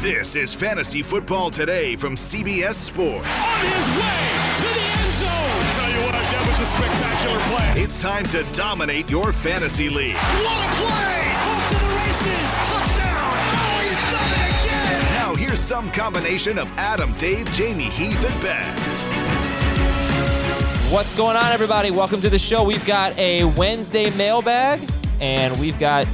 This is Fantasy Football Today from CBS Sports. On his way to the end zone. Tell you what, that was a spectacular play. It's time to dominate your fantasy league. What a play! Off to the races. Touchdown. Oh, he's done it again. Now here's some combination of Adam, Dave, Jamie, Heath, and Ben. What's going on, everybody? Welcome to the show. We've got a Wednesday mailbag, and we've got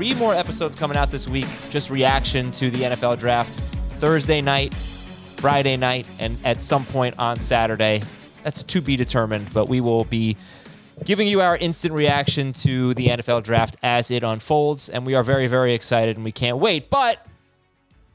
three more episodes coming out this week. Just reaction to the NFL draft Thursday night, Friday night, and at some point on Saturday. That's to be determined, but we will be giving you our instant reaction to the NFL draft as it unfolds. And we are very, very excited and we can't wait. But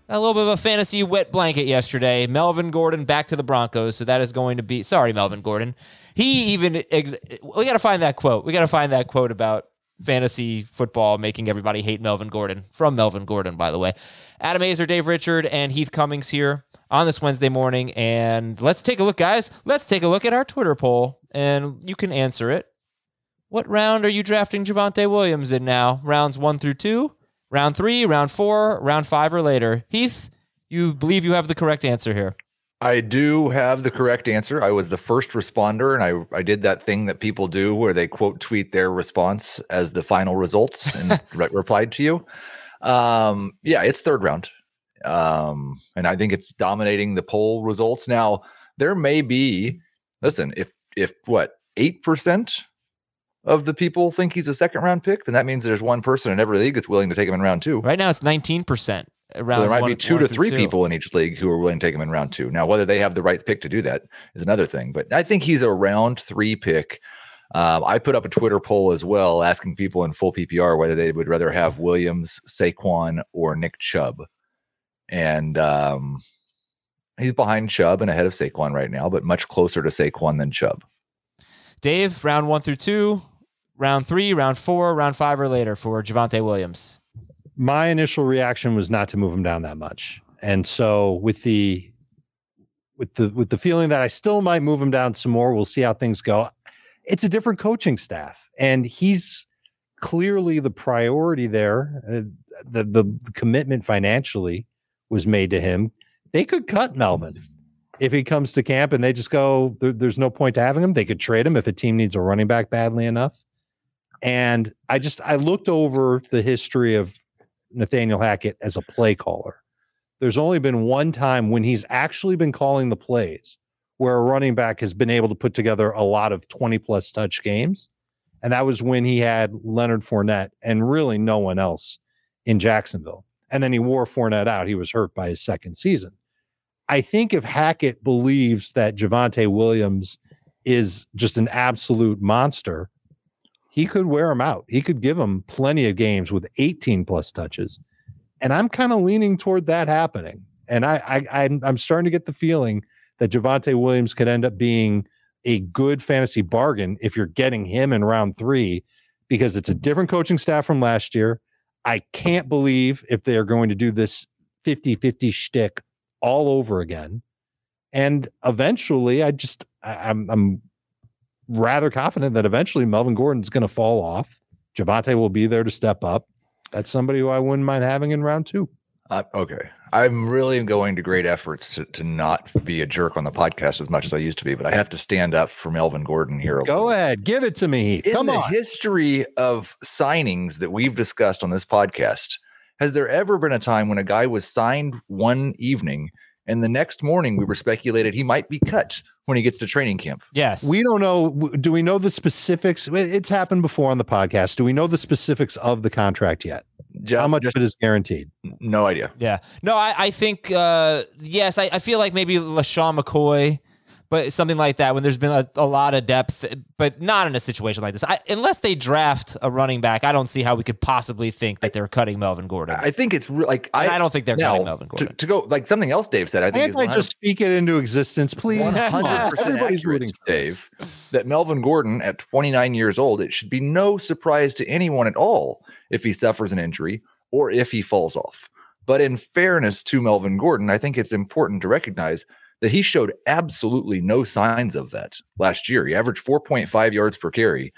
a little bit of a fantasy wet blanket yesterday. Melvin Gordon back to the Broncos. So that is going to be sorry, Melvin Gordon. He even we got to find that quote. We got to find that quote about fantasy football making everybody hate Melvin Gordon from Melvin Gordon, by the way. Adam Aizer, Dave Richard, and Heath Cummings here on this Wednesday morning. And let's take a look, guys. Let's take a look at our Twitter poll, and you can answer it. What round are you drafting Javonte Williams in now? Rounds one through two, round three, round four, round five, or later? Heath, you believe you have the correct answer here. I do have the correct answer. I was the first responder, and I, I did that thing that people do where they quote tweet their response as the final results and re- replied to you. Um, yeah, it's third round. Um, and I think it's dominating the poll results. Now, there may be, listen, if, if what, 8% of the people think he's a second round pick, then that means there's one person in every league that's willing to take him in round two. Right now, it's 19%. So there might one, be two to three two. people in each league who are willing to take him in round two. Now, whether they have the right pick to do that is another thing. But I think he's a round three pick. Um, I put up a Twitter poll as well, asking people in full PPR whether they would rather have Williams, Saquon, or Nick Chubb. And um, he's behind Chubb and ahead of Saquon right now, but much closer to Saquon than Chubb. Dave, round one through two, round three, round four, round five, or later for Javonte Williams. My initial reaction was not to move him down that much. And so with the with the with the feeling that I still might move him down some more, we'll see how things go. It's a different coaching staff and he's clearly the priority there. Uh, the, the commitment financially was made to him. They could cut Melvin if he comes to camp and they just go there, there's no point to having him. They could trade him if a team needs a running back badly enough. And I just I looked over the history of Nathaniel Hackett as a play caller. There's only been one time when he's actually been calling the plays where a running back has been able to put together a lot of 20 plus touch games. And that was when he had Leonard Fournette and really no one else in Jacksonville. And then he wore Fournette out. He was hurt by his second season. I think if Hackett believes that Javonte Williams is just an absolute monster, he could wear him out. He could give him plenty of games with 18 plus touches. And I'm kind of leaning toward that happening. And I, I I'm, I'm starting to get the feeling that Javonte Williams could end up being a good fantasy bargain if you're getting him in round three, because it's a different coaching staff from last year. I can't believe if they are going to do this 50 50 shtick all over again. And eventually, I just, I, I'm, I'm rather confident that eventually Melvin Gordon's going to fall off. Javonte will be there to step up. That's somebody who I wouldn't mind having in round two. Uh, okay. I'm really going to great efforts to, to not be a jerk on the podcast as much as I used to be, but I have to stand up for Melvin Gordon here. a Go ahead, give it to me. In Come the on. history of signings that we've discussed on this podcast, has there ever been a time when a guy was signed one evening and the next morning we were speculated he might be cut when he gets to training camp? Yes. We don't know. Do we know the specifics? It's happened before on the podcast. Do we know the specifics of the contract yet? Ju- How much just of it is guaranteed? no idea. Yeah. No, I, I think, uh, yes, I, I feel like maybe LeSean McCoy but something like that when there's been a, a lot of depth, but not in a situation like this. I, unless they draft a running back, I don't see how we could possibly think that they're cutting Melvin Gordon. I think it's re- like I, I don't think they're now, cutting Melvin Gordon. To, to go like something else Dave said, I think Can't I just speak it into existence, please? One hundred percent Everybody's rooting for. Dave. That Melvin Gordon, at 29 years old, it should be no surprise to anyone at all if he suffers an injury or if he falls off. But in fairness to Melvin Gordon, I think it's important to recognize that he showed absolutely no signs of that last year. He averaged 4.5 yards per carry,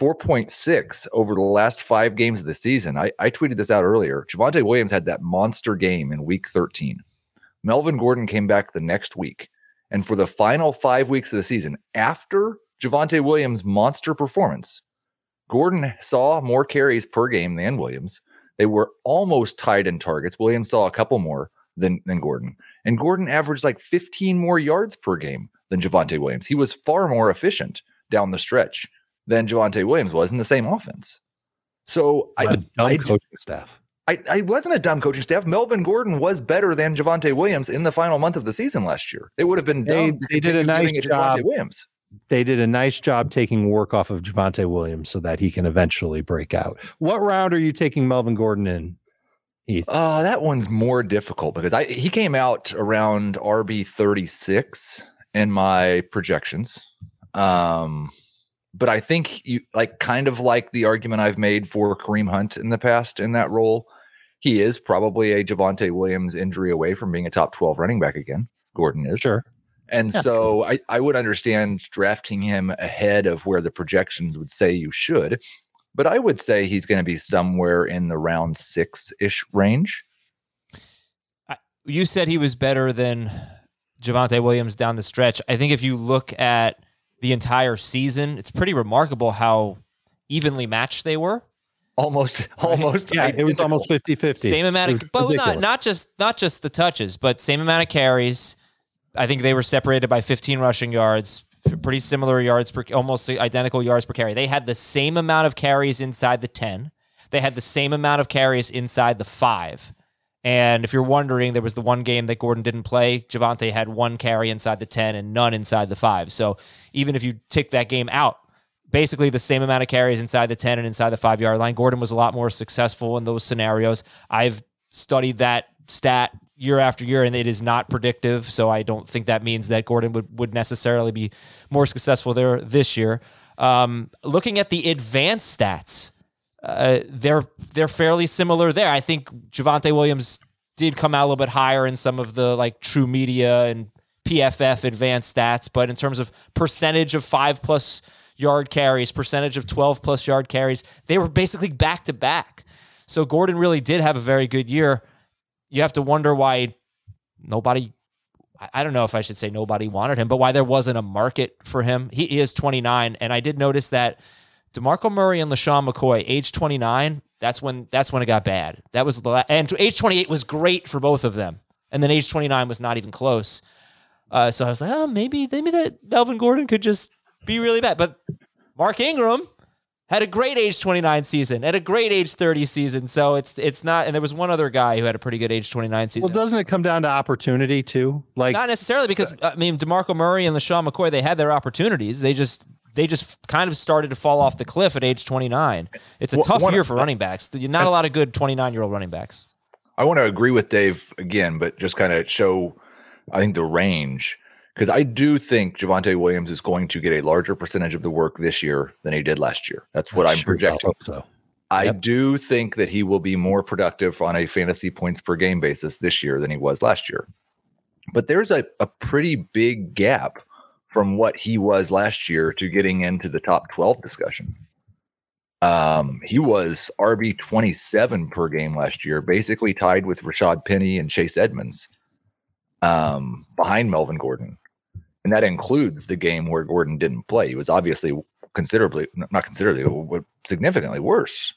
4.6 over the last five games of the season. I, I tweeted this out earlier. Javonte Williams had that monster game in week 13. Melvin Gordon came back the next week. And for the final five weeks of the season, after Javonte Williams' monster performance, Gordon saw more carries per game than Williams. They were almost tied in targets. Williams saw a couple more than, than Gordon. And Gordon averaged like 15 more yards per game than Javonte Williams. He was far more efficient down the stretch than Javonte Williams was in the same offense. So A I, dumb I, coaching staff. I, I wasn't a dumb coaching staff. Melvin Gordon was better than Javonte Williams in the final month of the season last year. It would have been They- they did a nice giving it to job. Williams. They did a nice job taking work off of Javonte Williams so that he can eventually break out. What round are you taking Melvin Gordon in? Heath? Uh, that one's more difficult because I he came out around RB 36 in my projections. Um, but I think you like kind of like the argument I've made for Kareem Hunt in the past in that role. He is probably a Javonte Williams injury away from being a top 12 running back again. Gordon is. Sure. And Yeah. so I, I would understand drafting him ahead of where the projections would say you should. But I would say he's going to be somewhere in the round six ish range. you said he was better than Javonte Williams down the stretch. I think if you look at the entire season, it's pretty remarkable how evenly matched they were. Almost, almost. Yeah, it was almost 50 50. Same amount of, but not not just not just the touches, but same amount of carries. I think they were separated by 15 rushing yards, f- pretty similar yards per, almost identical yards per carry. They had the same amount of carries inside the 10. They had the same amount of carries inside the five. And if you're wondering, there was the one game that Gordon didn't play. Javonte had one carry inside the 10 and none inside the five. So even if you take that game out, basically the same amount of carries inside the 10 and inside the five yard line. Gordon was a lot more successful in those scenarios. I've studied that stat year after year, and it is not predictive. So I don't think that means that Gordon would, would necessarily be more successful there this year. Um, looking at the advanced stats, uh, they're they're fairly similar there. I think Javonte Williams did come out a little bit higher in some of the like TruMedia and PFF advanced stats, but in terms of percentage of five plus yard carries, percentage of 12 plus yard carries, they were basically back to back. So Gordon really did have a very good year. You have to wonder why nobody, I- don't know if I should say nobody wanted him, but why there wasn't a market for him. He is 29. And I did notice that DeMarco Murray and LeSean McCoy, age 29, that's when that's when it got bad. That was the and age 28 was great for both of them. And then age 29 was not even close. Uh, so I was like, oh, maybe maybe that Melvin Gordon could just be really bad. But Mark Ingram had a great age 29 season and a great age 30 season. So it's it's not and there was one other guy who had a pretty good age 29 season. Well, doesn't it come down to opportunity too? Like, not necessarily because uh, I mean DeMarco Murray and LeSean McCoy, they had their opportunities. They just they just kind of started to fall off the cliff at age 29. It's a Well, tough one- year for running backs. Not a lot of good 29 year old running backs. I want to agree with Dave again, but just kind of show, I think, the range. Because I do think Javonte Williams is going to get a larger percentage of the work this year than he did last year. That's what I'm Sure, I projecting. hope so. I Yep. do think that he will be more productive on a fantasy points per game basis this year than he was last year. But there's a, a pretty big gap from what he was last year to getting into the top 12 discussion. Um, he was RB 27 per game last year, basically tied with Rashad Penny and Chase Edmonds, um, behind Melvin Gordon. And that includes the game where Gordon didn't play. He was obviously considerably, not considerably, but significantly worse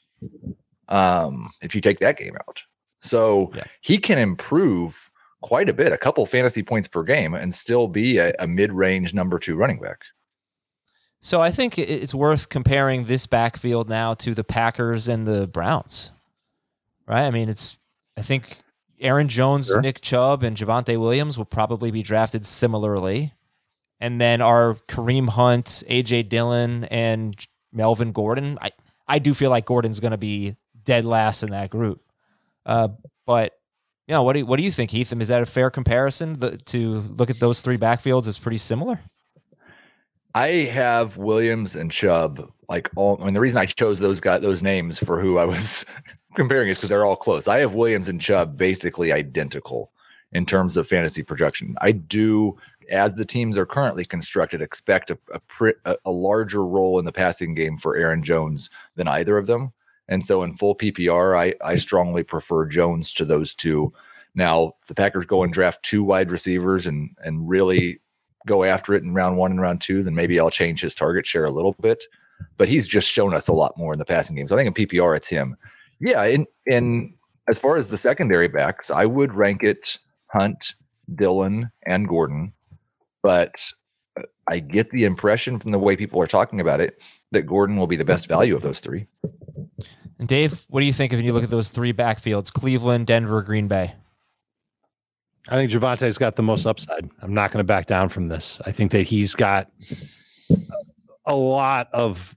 um, if you take that game out. So Yeah. he can improve quite a bit, a couple fantasy points per game, and still be a, a mid range number two running back. So I think it's worth comparing this backfield now to the Packers and the Browns. Right? I mean, it's I think Aaron Jones, Sure. Nick Chubb, and Javonte Williams will probably be drafted similarly. And then our Kareem Hunt, AJ Dillon, and Melvin Gordon. I I do feel like Gordon's going to be dead last in that group. Uh, but you know, what do you, what do you think, Heath? Is that a fair comparison the, to look at those three backfields as pretty similar? I have Williams and Chubb like all. I mean, the reason I chose those guys, those names for who I was comparing is because they're all close. I have Williams and Chubb basically identical in terms of fantasy projection. I do, as the teams are currently constructed, expect a a, a larger role in the passing game for Aaron Jones than either of them. And so in full PPR, I, I strongly prefer Jones to those two. Now, the Packers go and draft two wide receivers and and really go after it in round one and round two, then maybe I'll change his target share a little bit. But he's just shown us a lot more in the passing game. So I think in PPR, it's him. Yeah, in in as far as the secondary backs, I would rank it Hunt, Dillon, and Gordon. But uh, I get the impression from the way people are talking about it that Gordon will be the best value of those three. And Dave, what do you think if you look at those three backfields Cleveland, Denver, Green Bay? I think Javonte's got the most upside. I'm not going to back down from this. I think that he's got a lot of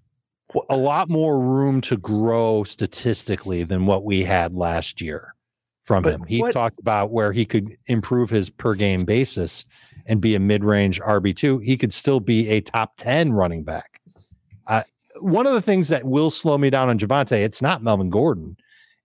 a lot more room to grow statistically than what we had last year from but him. He what? talked about where he could improve his per game basis and be a mid-range RB2. He could still be a top 10 running back. Uh, one of the things that will slow me down on Javonte, it's not Melvin Gordon,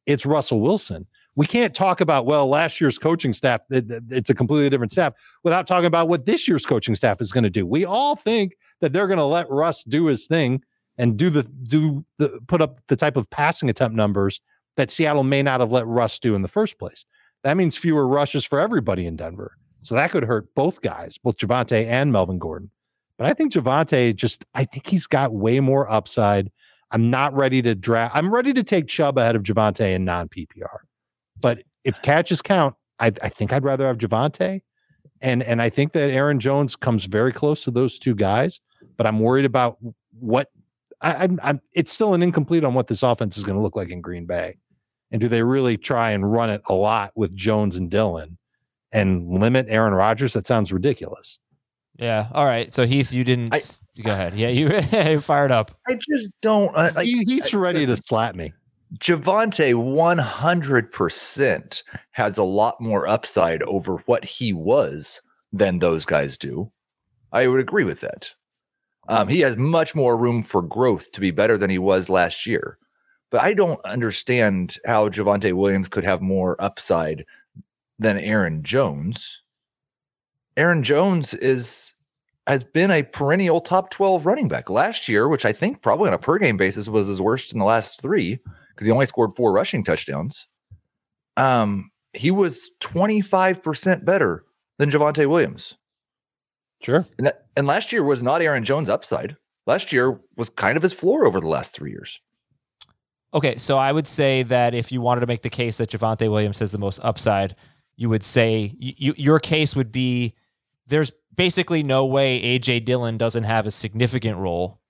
it's Russell Wilson. We can't talk about, well, last year's coaching staff, it's a completely different staff, without talking about what this year's coaching staff is going to do. We all think that they're going to let Russ do his thing and do the do the put up the type of passing attempt numbers that Seattle may not have let Russ do in the first place. That means fewer rushes for everybody in Denver. So that could hurt both guys, both Javonte and Melvin Gordon. But I think Javonte just, I think he's got way more upside. I'm not ready to draft. I'm ready to take Chubb ahead of Javonte in non PPR. But if catches count, I, I think I'd rather have Javonte. And and I think that Aaron Jones comes very close to those two guys. But I'm worried about what I, I'm, I'm. It's still an incomplete on what this offense is going to look like in Green Bay. And do they really try and run it a lot with Jones and Dillon and limit Aaron Rodgers? That sounds ridiculous. Yeah. All right. So Heath, you didn't I, go ahead. Yeah, you fired up. I just don't. Uh, like, Heath's ready to slap me. Javonte 100% has a lot more upside over what he was than those guys do. I would agree with that. Um, he has much more room for growth to be better than he was last year. But I don't understand how Javonte Williams could have more upside than Aaron Jones. Aaron Jones is has been a perennial top 12 running back last year, which I think probably on a per game basis was his worst in the last three because he only scored four rushing touchdowns. Um, he was 25% better than Javonte Williams. Sure. And, that, and last year was not Aaron Jones' upside. Last year was kind of his floor over the last three years. Okay, so I would say that if you wanted to make the case that Javonte Williams has the most upside, you would say you, your case would be there's basically no way AJ Dillon doesn't have a significant role.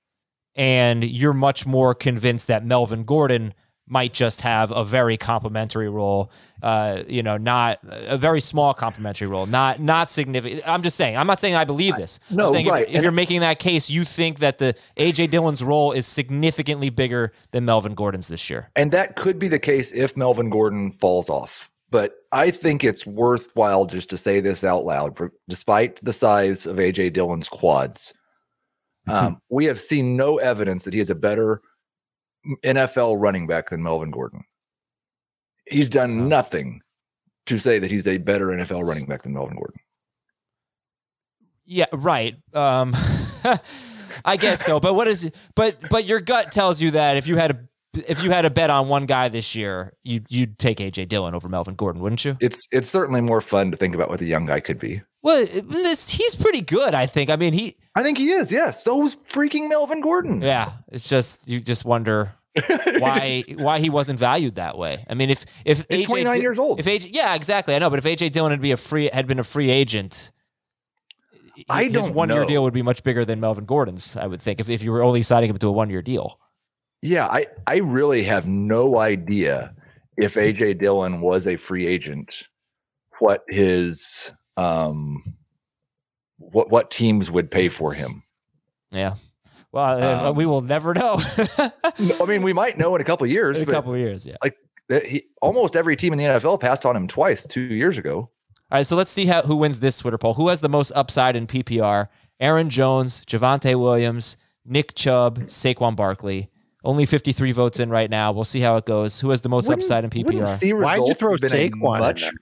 And you're much more convinced that Melvin Gordon might just have a very complimentary role, uh, you know, not a very small complimentary role, not not significant. I'm just saying. I'm not saying I believe this. I, no, right. If, if you're making that case, you think that the AJ Dillon's role is significantly bigger than Melvin Gordon's this year, and that could be the case if Melvin Gordon falls off but I think it's worthwhile just to say this out loud. For, despite the size of AJ Dillon's quads, mm-hmm. um, we have seen no evidence that he is a better NFL running back than Melvin Gordon. He's done nothing to say that he's a better NFL running back than Melvin Gordon. Yeah, right. Um, I guess so. But what is? But but your gut tells you that if you had a if you had a bet on one guy this year, you you'd take AJ Dillon over Melvin Gordon, wouldn't you? It's it's certainly more fun to think about what the young guy could be. Well, this he's pretty good, I think. I mean, he I think he is. Yeah, so so's freaking Melvin Gordon. Yeah, it's just you just wonder why why he wasn't valued that way. I mean, if if He's AJ 29 years old. If AJ Yeah, exactly. I know, but if AJ Dillon had be a free had been a free agent, I his don't one year know. deal would be much bigger than Melvin Gordon's, I would think, if, if you were only signing him to a one year deal. Yeah, I, I really have no idea if AJ Dillon was a free agent, what his um what what teams would pay for him. Yeah. Well, uh, Um, we will never know. I mean, we might know in a couple of years. In a couple of years, yeah. Like he, almost every team in the NFL passed on him twice two years ago. All right, so let's see how who wins this Twitter poll. Who has the most upside in PPR? Aaron Jones, Javonte Williams, Nick Chubb, Saquon Barkley. Only 53 votes in right now. We'll see how it goes. Who has the most Wouldn't- upside in wouldn't PPR? See Why'd you throw been a Saquon in much, there?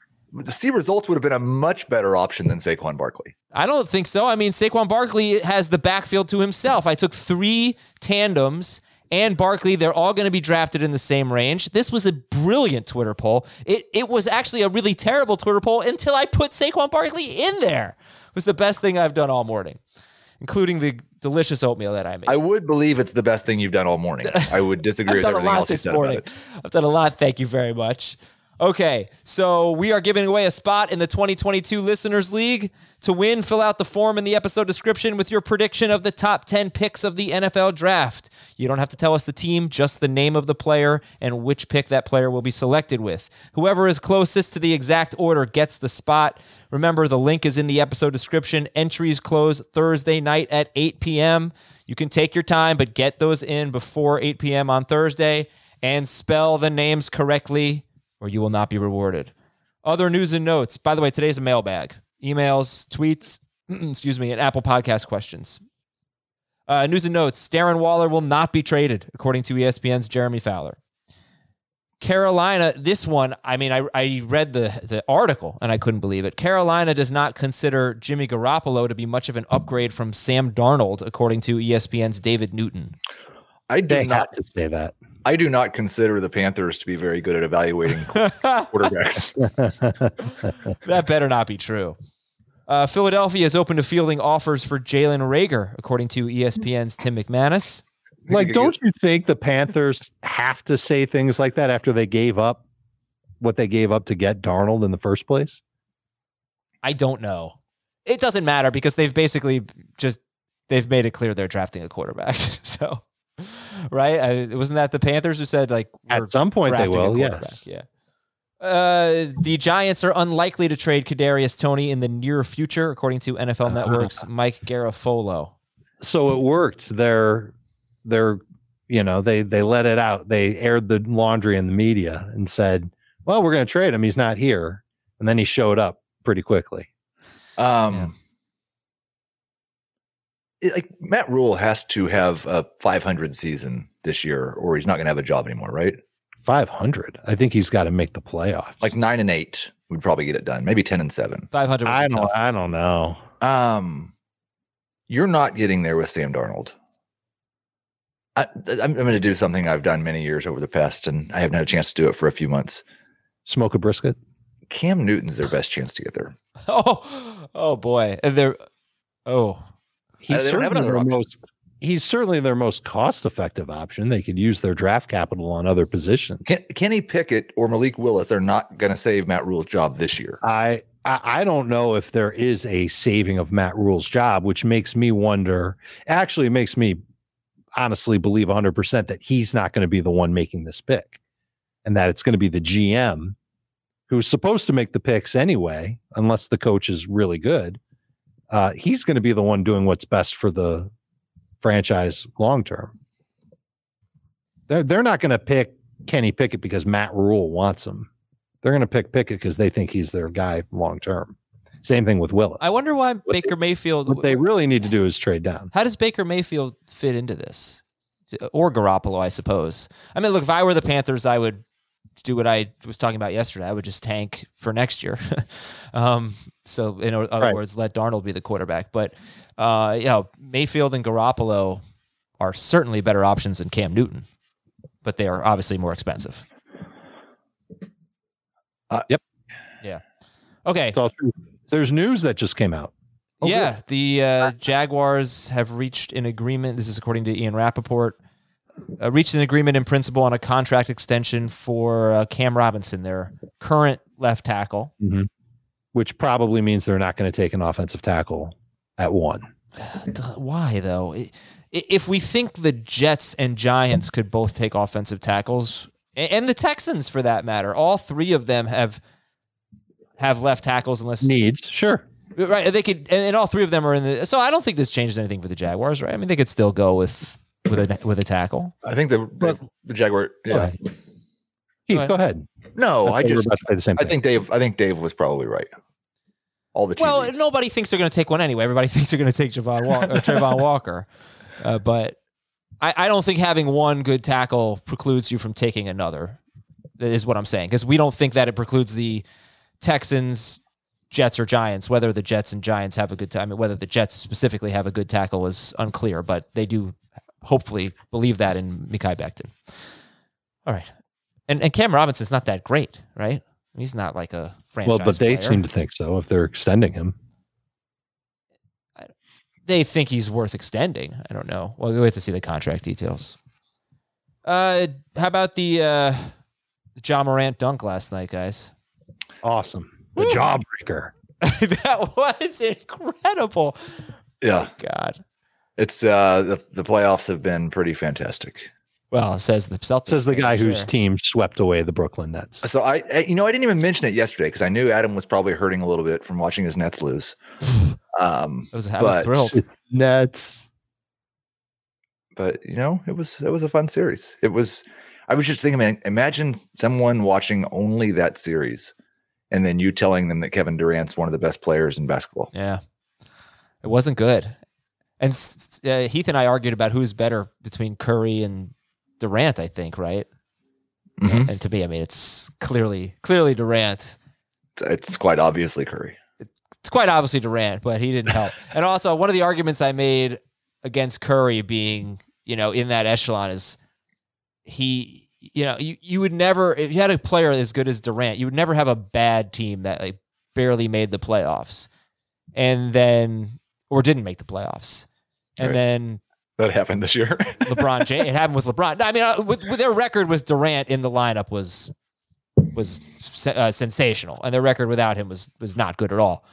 the see results would have been a much better option than Saquon Barkley. I don't think so. I mean, Saquon Barkley has the backfield to himself. I took three tandems and Barkley. They're all going to be drafted in the same range. This was a brilliant Twitter poll. It it was actually a really terrible Twitter poll until I put Saquon Barkley in there. It was the best thing I've done all morning, including the delicious oatmeal that I made. I would believe it's the best thing you've done all morning. I would disagree I've with done a everything lot else you this said morning. about it. I've done a lot. Thank you very much. Okay, so we are giving away a spot in the 2022 Listeners League. To win, fill out the form in the episode description with your prediction of the top 10 picks of the NFL draft. You don't have to tell us the team, just the name of the player and which pick that player will be selected with. Whoever is closest to the exact order gets the spot. Remember, the link is in the episode description. Entries close Thursday night at 8 p.m. You can take your time, but get those in before 8 p.m. on Thursday and spell the names correctly, or you will not be rewarded. Other news and notes. By the way, today's a mailbag. Emails, tweets, excuse me, and Apple Podcast questions. Uh, news and notes. Darren Waller will not be traded, according to ESPN's Jeremy Fowler. Carolina, this one, I mean, I, I read the, the article and I couldn't believe it. Carolina does not consider Jimmy Garoppolo to be much of an upgrade from Sam Darnold, according to ESPN's David Newton. I do They not. to say that. I do not consider the Panthers to be very good at evaluating quarterbacks. That better not be true. Uh, Philadelphia is open to fielding offers for Jalen Reagor, according to ESPN's Tim McManus. Like, don't you think the Panthers have to say things like that after they gave up what they gave up to get Darnold in the first place? I don't know. It doesn't matter because they've basically just they've made it clear they're drafting a quarterback. so, right? I, wasn't that the Panthers who said like At some point, they will. quarterback? Yes. Yeah. Uh, the Giants are unlikely to trade Kadarius Toney in the near future, according to NFL Network's Mike Garafolo. So it worked. They're they're you know they they let it out. They aired the laundry in the media and said, "Well, we're going to trade him. He's not here." And then he showed up pretty quickly. Um, Yeah. it- like Matt Rhule has to have a 500 season this year, or he's not going to have a job anymore, right? Five hundred. I think he's got to make the playoffs. Like nine and eight would probably get it done. Maybe 10 and seven. Five hundred. I don't. I don't know. Um, you're not getting there with Sam Darnold. I, I'm, I'm going to do something I've done many years over the past, and I haven't had a chance to do it for a few months. Smoke a brisket. Cam Newton's their best chance to get there. Oh, oh boy. And they're oh He's they don't certainly another their option. most. He's certainly their most cost-effective option. They could use their draft capital on other positions. Ken, Kenny Pickett or Malik Willis are not going to save Matt Rhule's job this year. I, I don't know if there is a saving of Matt Rhule's job, which makes me wonder. Actually, makes me honestly believe 100 percent that he's not going to be the one making this pick, and that it's going to be the GM who's supposed to make the picks anyway, unless the coach is really good. Uh, he's going to be the one doing what's best for the franchise long term. They're they're not going to pick Kenny Pickett because Matt Rhule wants him. They're going to pick Pickett because they think he's their guy long term. Same thing with Willis. I wonder why Baker Mayfield what they really need to do is trade down. How does Baker Mayfield fit into this? Or Garoppolo, I suppose. I mean, look, if I were the Panthers, I would do what I was talking about yesterday. I would just tank for next year. um, so, in other Right. words, let Darnold be the quarterback. But, uh, you know, Mayfield and Garoppolo are certainly better options than Cam Newton, but they are obviously more expensive. Uh, Yep. Yeah. Okay. It's all true. There's news that just came out. Oh, yeah, the uh, Jaguars have reached an agreement. This is according to Ian Rapoport. Uh, reached an agreement in principle on a contract extension for uh, Cam Robinson, their current left tackle. Which probably means they're not going to take an offensive tackle at one. Why though? If we think the Jets and Giants could both take offensive tackles, and the Texans for that matter, all three of them have have left tackles unless Needs, sure. Right. They could, and, and all three of them are in the. So I don't think this changes anything for the Jaguars, right? I mean, they could still go with with a with a tackle. I think the But- the Jaguar. Yeah. Okay. Keith, ahead. go ahead. No, I I thought you were just about to say the same I thing. think Dave. I think Dave was probably right. All the Well, nobody thinks they're going to take one anyway. Everybody thinks they're going to take Javon Walker, Travon Walker, uh, but I, I don't think having one good tackle precludes you from taking another. That is what I'm saying because we don't think that it precludes the Texans, Jets, or Giants. Whether the Jets and Giants have a good time, whether the Jets specifically have a good tackle is unclear, but they do hopefully believe that in Mekhi Becton. All right, and and Cam Robinson's not that great, right? He's not like a franchise. Well, but they player. seem to think so if they're extending him. they think he's worth extending. I don't know. Well, we have to see the contract details. Uh, how about the uh, Ja Morant dunk last night, guys? Awesome. The jawbreaker. that was incredible. yeah, God. It's uh the, the playoffs have been pretty fantastic. Well, says the Celtics. Says the fan, guy sure. whose team swept away the Brooklyn Nets. So I, I- you know, I didn't even mention it yesterday because I knew Adam was probably hurting a little bit from watching his Nets lose. Um, I was, I was but- thrilled. It's Nets. but you know, it was it was a fun series. It was. I was just thinking, man, imagine someone watching only that series, and then you telling them that Kevin Durant's one of the best players in basketball. Yeah, it wasn't good. And uh, Heath and I argued about who's better between Curry and Durant. I think, right? Mhm. And to me, I mean, it's clearly clearly Durant. It's, it's quite obviously Curry. it's quite obviously Durant, but he didn't help. and also, one of the arguments I made against Curry being, you know, in that echelon is he, you know, you, you would never, if you had a player as good as Durant, you would never have a bad team that like barely made the playoffs and then, or didn't make the playoffs. And Right. then That happened this year. LeBron James, it happened with LeBron. I mean, uh, with, with their record with Durant in the lineup was, was uh, sensational, and their record without him was was not good at all.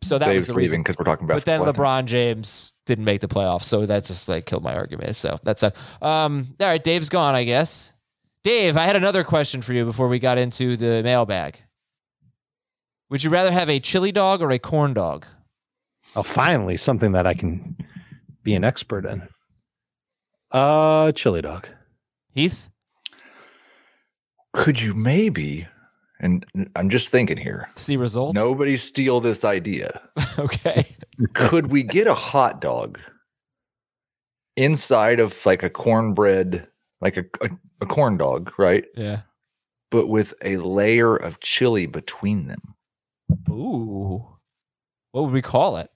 So that was Dave's the reason leaving because we're talking about. but then. LeBron James didn't make the playoffs, so that just like killed my argument. So that's a um. All right, Dave's gone, I guess. Dave, I had another question for you before we got into the mailbag. Would you rather have a chili dog or a corn dog? Oh, finally, something that I can be an expert in. Uh, chili dog. Heath, Could you maybe? And I'm just thinking here. see results. Nobody steal this idea. okay. Could we get a hot dog inside of like a cornbread, like a, a, a corn dog, right? Yeah. But with a layer of chili between them. Ooh. What would we call it?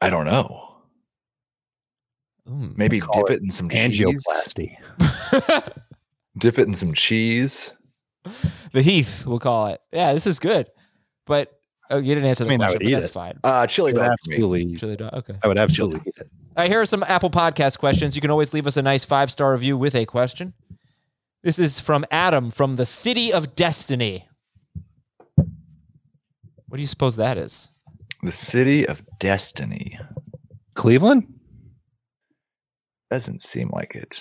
I don't know. Mm. Maybe dip it it in some cheese. Angioplasty. Dip it in some cheese. the Heath, we'll call it. Yeah, this is good. But oh, you didn't answer the I mean, I question, would but eat that's it. fine. Uh, chili I would dog for me. absolutely, Chili dog. Okay. I would absolutely eat it. All right, here are some Apple Podcast questions. You can always leave us a nice five star review with a question. This is from Adam from the City of Destiny. What do you suppose that is? The city of destiny. Cleveland? Doesn't seem like it.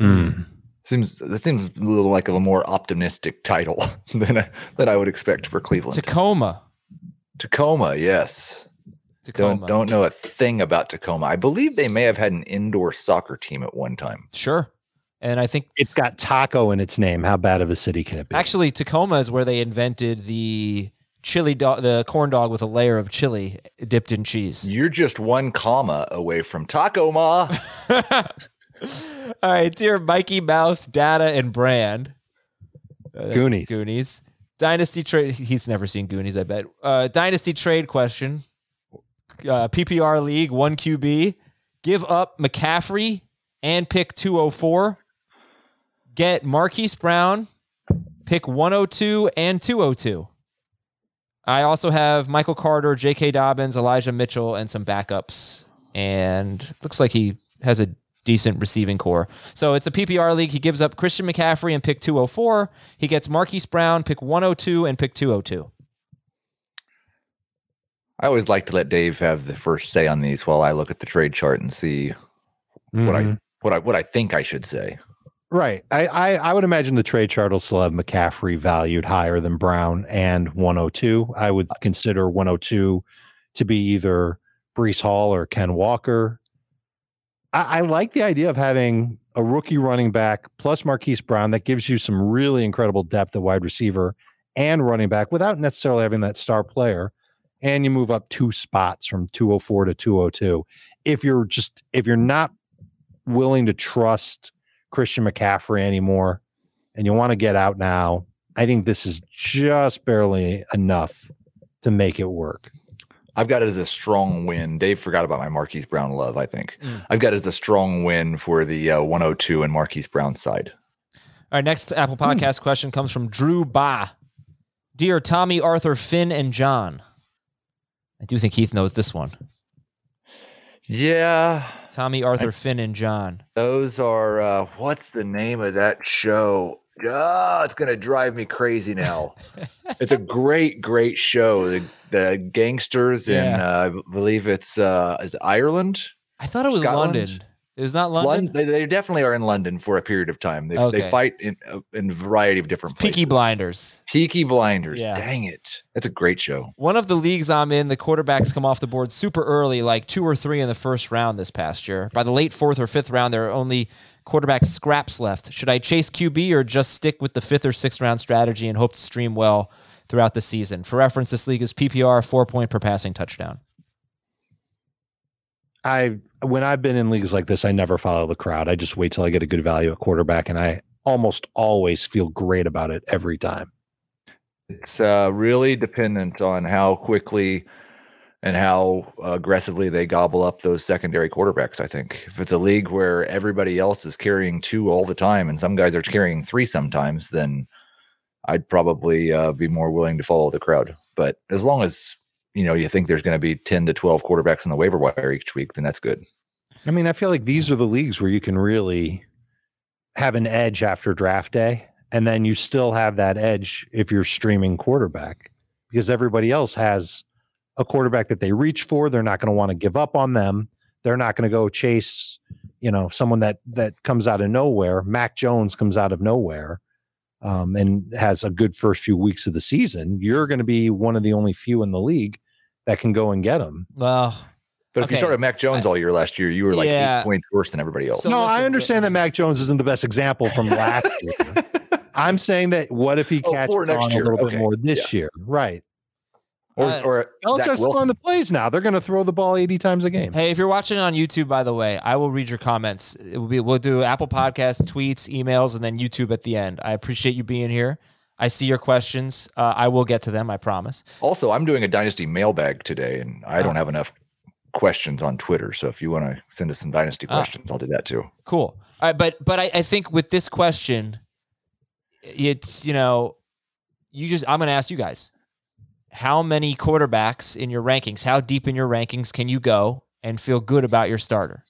Mm. Seems that seems a little like a more optimistic title than I, than I would expect for Cleveland. Tacoma. Tacoma, yes. Tacoma. Don't don't know a thing about Tacoma. I believe they may have had an indoor soccer team at one time. Sure. And I think It's got taco in its name. How bad of a city can it be? actually Tacoma is where they invented the chili dog, the corn dog with a layer of chili dipped in cheese. You're just one comma away from Tacoma. All right, dear Mikey Mouth, Data, and Brand. Uh, Goonies. Goonies. Dynasty trade. He's never seen Goonies, I bet. Uh, Dynasty trade question. Uh, PPR league, one QB. Give up McCaffrey and pick 204. Get Marquise Brown, pick 102 and 202. I also have Michael Carter, J.K. Dobbins, Elijah Mitchell, and some backups. And looks like he has a decent receiving core. So it's a PPR league. He gives up Christian McCaffrey and pick 204. He gets Marquise Brown, pick 102, and pick 202. I always like to let Dave have the first say on these while I look at the trade chart and see what Mhm. I what I what I think I should say. Right. I, I, I would imagine the trade chart will still have McCaffrey valued higher than Brown and 102. I would consider 102 to be either Breece Hall or Ken Walker. I, I like the idea of having a rookie running back plus Marquise Brown that gives you some really incredible depth at wide receiver and running back without necessarily having that star player. And you move up two spots from 204 to 202. If you're just if you're not willing to trust Christian McCaffrey anymore and you want to get out now, I think this is just barely enough to make it work. I've got it as a strong win. Dave forgot about my Marquise Brown love, I think. Mm. I've got it as a strong win for the uh, 102 and Marquise Brown side. All right, next Apple Podcast question comes from Drew Ba. Dear Tommy, Arthur, Finn, and John. I do think Heath knows this one. Yeah, Tommy, Arthur, Finn, and John. those are uh, what's the name of that show? Oh, it's gonna drive me crazy now. it's a great, great show. The, the gangsters in uh, I believe it's uh, is it Ireland. I thought it was Scotland? London. It was not London. London. They, they definitely are in London for a period of time. They, Okay. they fight in uh, in a variety of different Peaky places. Blinders. Peaky Blinders. Yeah. Dang it, that's a great show. One of the leagues I'm in, the quarterbacks come off the board super early, like two or three in the first round this past year. By the late fourth or fifth round, there are only quarterback scraps left. Should I chase QB or just stick with the fifth or sixth round strategy and hope to stream well throughout the season? For reference, this league is PPR, four point per passing touchdown. I when I've been in leagues like this, I never follow the crowd. I just wait till I get a good value at quarterback, and I almost always feel great about it every time. It's uh, really dependent on how quickly and how aggressively they gobble up those secondary quarterbacks. I think if it's a league where everybody else is carrying two all the time and some guys are carrying three sometimes, then I'd probably uh, be more willing to follow the crowd. But as long as you know you think there's going to be ten to twelve quarterbacks in the waiver wire each week, then that's good. I mean, I feel like these are the leagues where you can really have an edge after draft day, and then you still have that edge if you're streaming quarterback because everybody else has a quarterback that they reach for. They're not going to want to give up on them. They're not going to go chase, you know, someone that that comes out of nowhere. Mac Jones comes out of nowhere. Um, and has a good first few weeks of the season, you're going to be one of the only few in the league that can go and get him. Well, But if you started Mac Jones all year last year, you were like Yeah. eight points worse than everybody else. So no, listen, I understand but- that Mac Jones isn't the best example from last year. I'm saying that what if he Oh, catches for on a little Okay. bit more this year? Right. Or Uh, or Zach Belichick's Wilson. calling the plays now. They're going to throw the ball 80 times a game. Hey, if you're watching on YouTube, by the way, I will read your comments. It will be, we'll do Apple Podcasts, tweets, emails, and then YouTube at the end. I appreciate you being here. I see your questions. Uh, I will get to them. I promise. Also, I'm doing a dynasty mailbag today, and I don't have enough questions on Twitter. So if you want to send us some dynasty Ah. questions, I'll do that too. Cool. All right, but but I, I think with this question, it's you know, you just I'm going to ask you guys, how many quarterbacks in your rankings? How deep in your rankings can you go and feel good about your starter?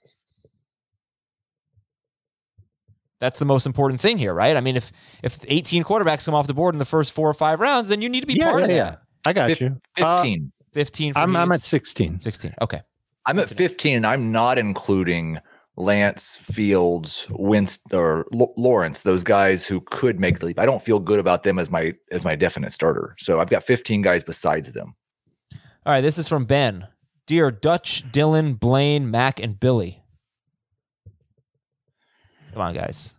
That's the most important thing here, right? I mean, if if 18 quarterbacks come off the board in the first four or five rounds, then you need to be yeah, part yeah, of yeah. that. I got Fif- you. Uh, 15. 15 for I'm, I'm at 16. 16. Okay. I'm at 15, and I'm not including Lance, Fields, Winst or L- Lawrence, those guys who could make the leap. I don't feel good about them as my as my definite starter. So I've got 15 guys besides them. All right, this is from Ben. Dear Dutch, Dylan, Blaine, Mac, and Billy. Come on, guys.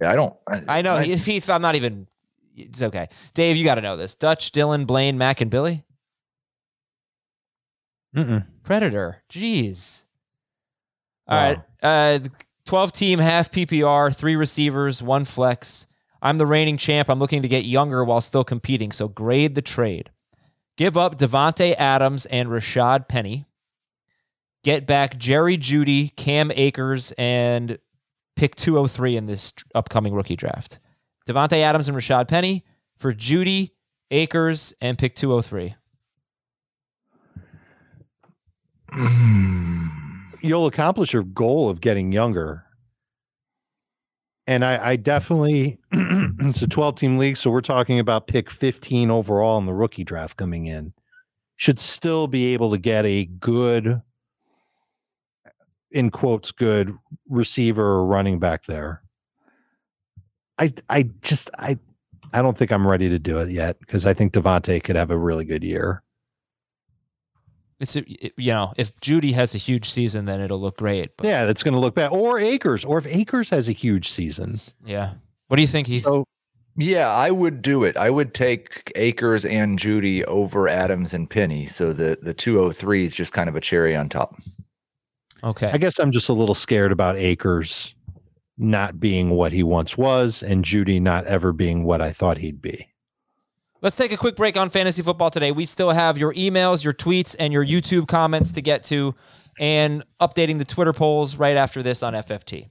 Yeah, I don't. I know. If Heath, I'm not even. It's okay. Dave, you got to know this. Dutch, Dylan, Blaine, Mac, and Billy. Mm-mm. Predator. Jeez. All Wow. right. Uh, 12 team, half PPR, three receivers, one flex. I'm the reigning champ. I'm looking to get younger while still competing. So grade the trade. Give up Davante Adams and Rashad Penny. Get back Jerry Jeudy, Cam Akers, and pick 203 in this upcoming rookie draft. Davante Adams and Rashad Penny for Jeudy, Akers, and pick 203. You'll accomplish your goal of getting younger. And I, I definitely, it's a 12 team league. So we're talking about pick 15 overall in the rookie draft coming in. Should still be able to get a good, in quotes, good receiver or running back there. I I just I I don't think I'm ready to do it yet because I think Davante could have a really good year. It's a, it- you know, if Jeudy has a huge season, then it'll look great. But Yeah, that's going to look bad. Or Akers, or if Akers has a huge season. yeah. What do you think, Heath? So Yeah, I would do it. I would take Akers and Jeudy over Adams and Penny. So the the 203 is just kind of a cherry on top. Okay. I guess I'm just a little scared about Akers not being what he once was, and Jeudy not ever being what I thought he'd be. Let's take a quick break on fantasy football today. We still have your emails, your tweets, and your YouTube comments to get to, and updating the Twitter polls right after this on FFT.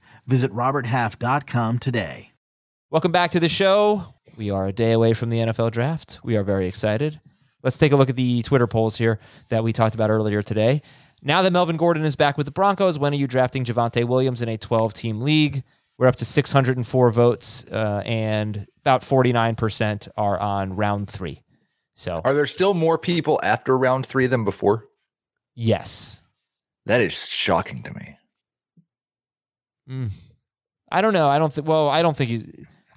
Visit RobertHalf.com today. Welcome back to the show. We are a day away from the NFL draft. We are very excited. Let's take a look at the Twitter polls here that we talked about earlier today. Now that Melvin Gordon is back with the Broncos, when are you drafting Javonte Williams in a 12 team league? We're up to 604 votes, uh, and about 49% are on round three. So, Are there still more people after round three than before? yes. That is shocking to me. Mm. I don't know. I don't think, well, I don't think he's,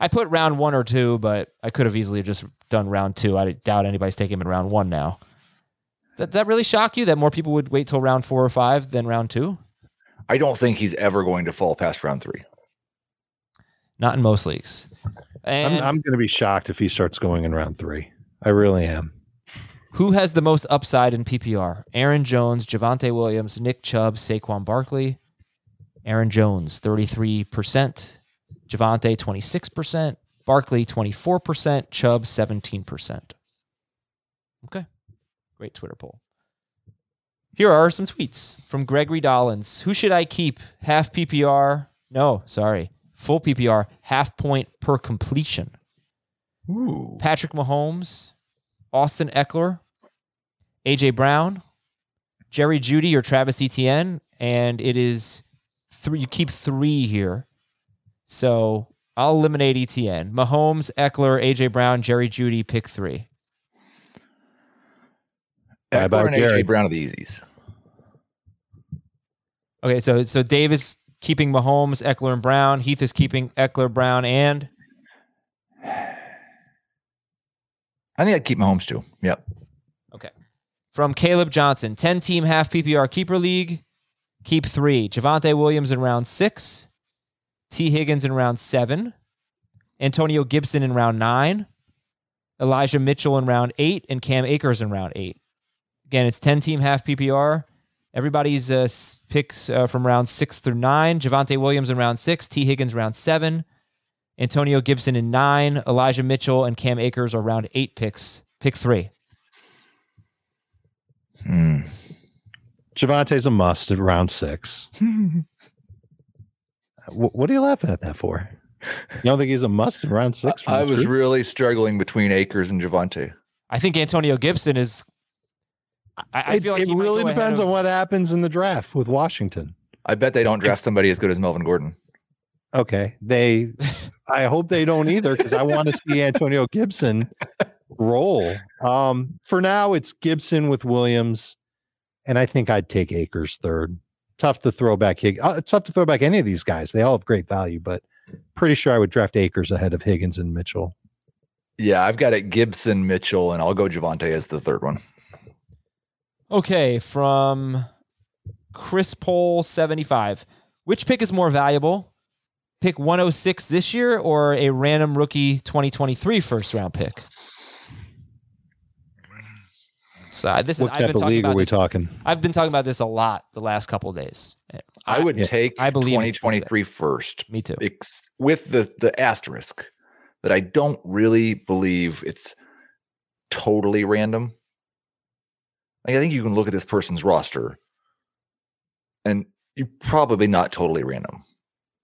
I put round one or two, but I could have easily just done round two. I doubt anybody's taking him in round one now. Does that really shock you that more people would wait till round four or five than round two? I don't think he's ever going to fall past round three. Not in most leagues. And I'm, I'm going to be shocked if he starts going in round three. I really am. who has the most upside in PPR? Aaron Jones, Javonte Williams, Nick Chubb, Saquon Barkley. Aaron Jones, 33%. Javonte, 26%. Barkley, 24%. Chubb, 17%. Okay. Great Twitter poll. Here are some tweets from Gregory Dollins. Who should I keep? Half PPR? No, sorry. Full PPR, half point per completion. Ooh. Patrick Mahomes, Austin Ekeler, AJ Brown, Jerry Jeudy or Travis Etienne, and it is three. You keep three here, so I'll eliminate Etienne. Mahomes, Ekeler, AJ Brown, Jerry Jeudy. Pick three. Bye bye, Ekeler and Gary. AJ Brown are the easies. Okay, so so Dave is keeping Mahomes, Ekeler, and Brown. Heath is keeping Ekeler, Brown, and I think I'd keep Mahomes too. Yep. Okay. From Caleb Johnson, 10 team half PPR keeper league. Keep three. Javonte Williams in round six. Tee Higgins in round seven. Antonio Gibson in round nine. Elijah Mitchell in round eight. And Cam Akers in round eight. Again, it's 10 team half PPR. Everybody's uh, picks uh, from round six through nine. Javonte Williams in round six. Tee Higgins round seven. Antonio Gibson in nine. Elijah Mitchell and Cam Akers are round eight picks. Pick three. Hmm. Javonte's a must at round six. Wh- what are you laughing at that for? You don't think he's a must in round six? from I was street? really struggling between Akers and Javonte. I think Antonio Gibson is. I, I it, feel like it he might really depends of- on what happens in the draft with Washington. I bet they don't draft somebody as good as Melvin Gordon. Okay, they. I hope they don't either because I want to see Antonio Gibson roll. Um, for now, it's Gibson with Williams, and I think I'd take Akers third. Tough to throw back Hig- uh, tough to throw back any of these guys. They all have great value, but pretty sure I would draft Akers ahead of Higgins and Mitchell. Yeah, I've got it Gibson, Mitchell, and I'll go Javonte as the third one. Okay, from Chris Pole 75. Which pick is more valuable? Pick 106 this year or a random rookie 2023 first round pick? So uh, this is What I've type been of talking league about are we this, talking? I've been talking about this a lot the last couple of days. I would yeah, take I believe it's 2023 first. Me too. ex- with the the asterisk that I don't really believe it's totally random. Like I think you can look at this person's roster, and you're probably not totally random.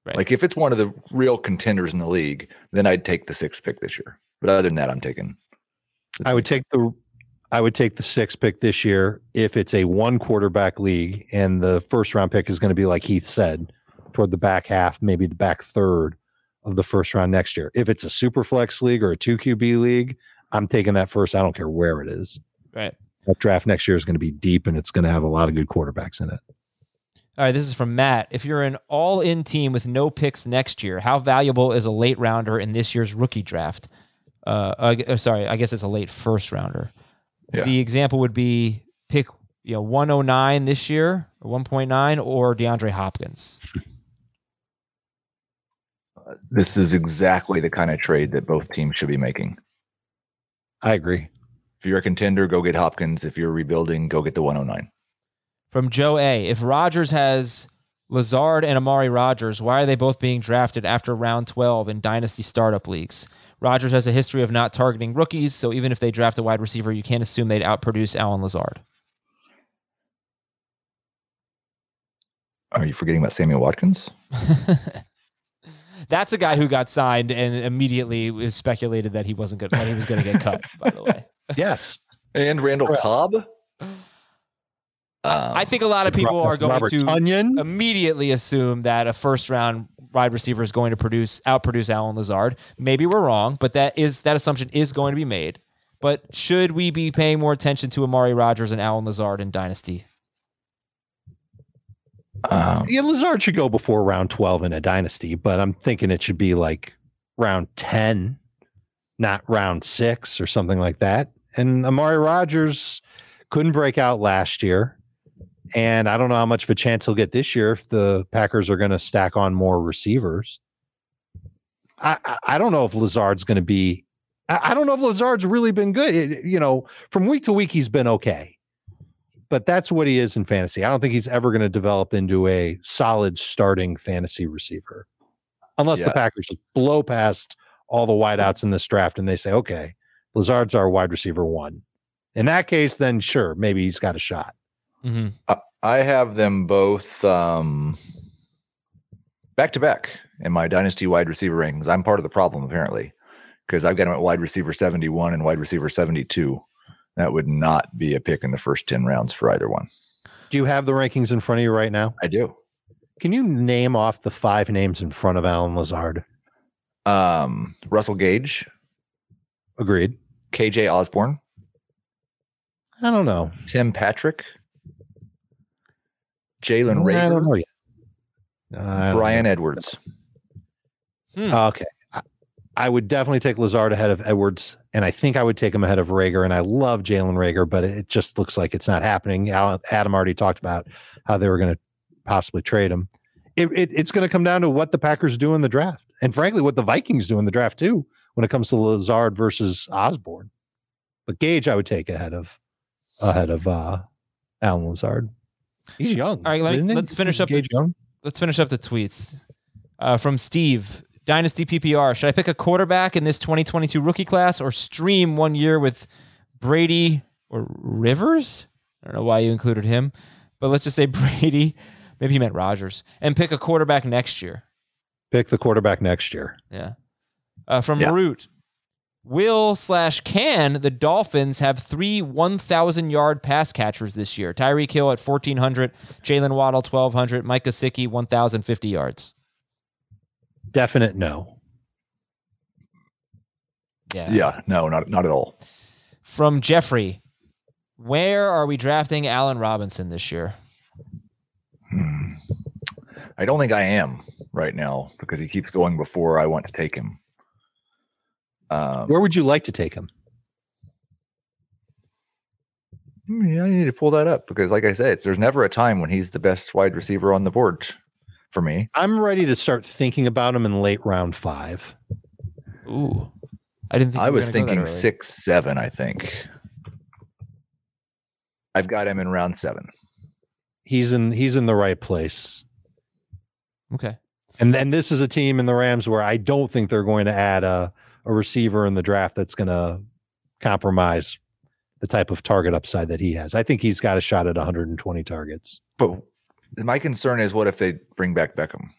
Right. Like if it's one of the real contenders in the league, then I'd take the sixth pick this year. But other than that, I'm taking. I would take the I would take the sixth pick this year if it's a one quarterback league and the first round pick is going to be like Heath said, toward the back half, maybe the back third of the first round next year. If it's a super flex league or a two QB league, I'm taking that first. I don't care where it is. Right. That draft next year is going to be deep and it's going to have a lot of good quarterbacks in it. All right, this is from Matt. If you're an all in team with no picks next year, how valuable is a late rounder in this year's rookie draft? Uh, uh, sorry, I guess it's a late first rounder. Yeah. The example would be pick you know 109 this year or 1.9 or DeAndre Hopkins. Uh, this is exactly the kind of trade that both teams should be making. I agree. If you're a contender, go get Hopkins. If you're rebuilding, go get the 109. From Joe A. If Rodgers has Lazard and Amari Rodgers, why are they both being drafted after round 12 in dynasty startup leagues? Rodgers has a history of not targeting rookies, so even if they draft a wide receiver, you can't assume they'd outproduce Allen Lazard. Are you forgetting about Samuel Watkins? That's a guy who got signed and immediately was speculated that he wasn't good, that he was going to get cut. By the way, Yes. And Randall Correct. Cobb? Um, I think a lot of people are going Robert to Tonyan. immediately assume that a first round wide receiver is going to produce outproduce Allen Lazard. Maybe we're wrong, but that is that assumption is going to be made. But should we be paying more attention to Amari Rodgers and Allen Lazard in Dynasty? um, Yeah, Lazard should go before round 12 in a dynasty, but I'm thinking it should be like round 10, not round six or something like that. And Amari Rodgers couldn't break out last year. And I don't know how much of a chance he'll get this year if the Packers are going to stack on more receivers. I, I- I don't know if Lazard's going to be, I, I don't know if Lazard's really been good. It- you know, from week to week, he's been okay but that's what he is in fantasy. I don't think he's ever going to develop into a solid starting fantasy receiver unless the Packers just blow past all the wideouts in this draft and they say, okay, Lazard's our wide receiver one. In that case, then sure, maybe he's got a shot. Mm-hmm. I have them both um, back to back in my dynasty wide receiver rankings. I'm part of the problem apparently because I've got them at wide receiver 71 and wide receiver 72. That would not be a pick in the first 10 rounds for either one. Do you have the rankings in front of you right now? I do. Can you name off the five names in front of Allen Lazard? Um, Russell Gage, Agreed. KJ Osborn, I don't know. Tim Patrick, Jalen I don't Reagor, know yet. I don't Brian know. Edwards. Okay. I, I would definitely take Lazard ahead of Edwards, and I think I would take him ahead of Reagor. And I love Jalen Reagor, but it just looks like it's not happening. Adam already talked about how they were going to possibly trade him. It, it, it's going to come down to what the Packers do in the draft, and frankly, what the Vikings do in the draft too, when it comes to Lazard versus Osborn. But Gage, I would take ahead of ahead of uh, Allen Lazard. He's young. All right, let me, let's finish up the- young. Let's finish up the tweets. Uh, from Steve, Dynasty PPR. Should I pick a quarterback in this 2022 rookie class or stream one year with Brady or Rivers? I don't know why you included him, but let's just say Brady. Maybe he meant Rodgers. And pick a quarterback next year. Pick the quarterback next year. Yeah. Uh, from Yeah. Root. Will slash can the Dolphins have three 1,000 yard pass catchers this year? Tyreek Hill at 1,400, Jaylen Waddle 1,200, Mike Gesicki 1,050 yards. Definite no. Yeah. Yeah, no, not not at all. From Jeffrey, where are we drafting Allen Robinson this year? Hmm. I don't think I am right now because he keeps going before I want to take him. Um, Where would you like to take him? Hmm, I need to pull that up because, like I said, there's never a time when he's the best wide receiver on the board for me. I'm ready to start thinking about him in late round five. Ooh, I didn't. think I was thinking six, seven. I think I've got him in round seven. He's in. He's in the right place. Okay. And then this is a team in the Rams where I don't think they're going to add a a receiver in the draft that's going to compromise the type of target upside that he has. I think he's got a shot at 120 targets. But my concern is what if they bring back Beckham?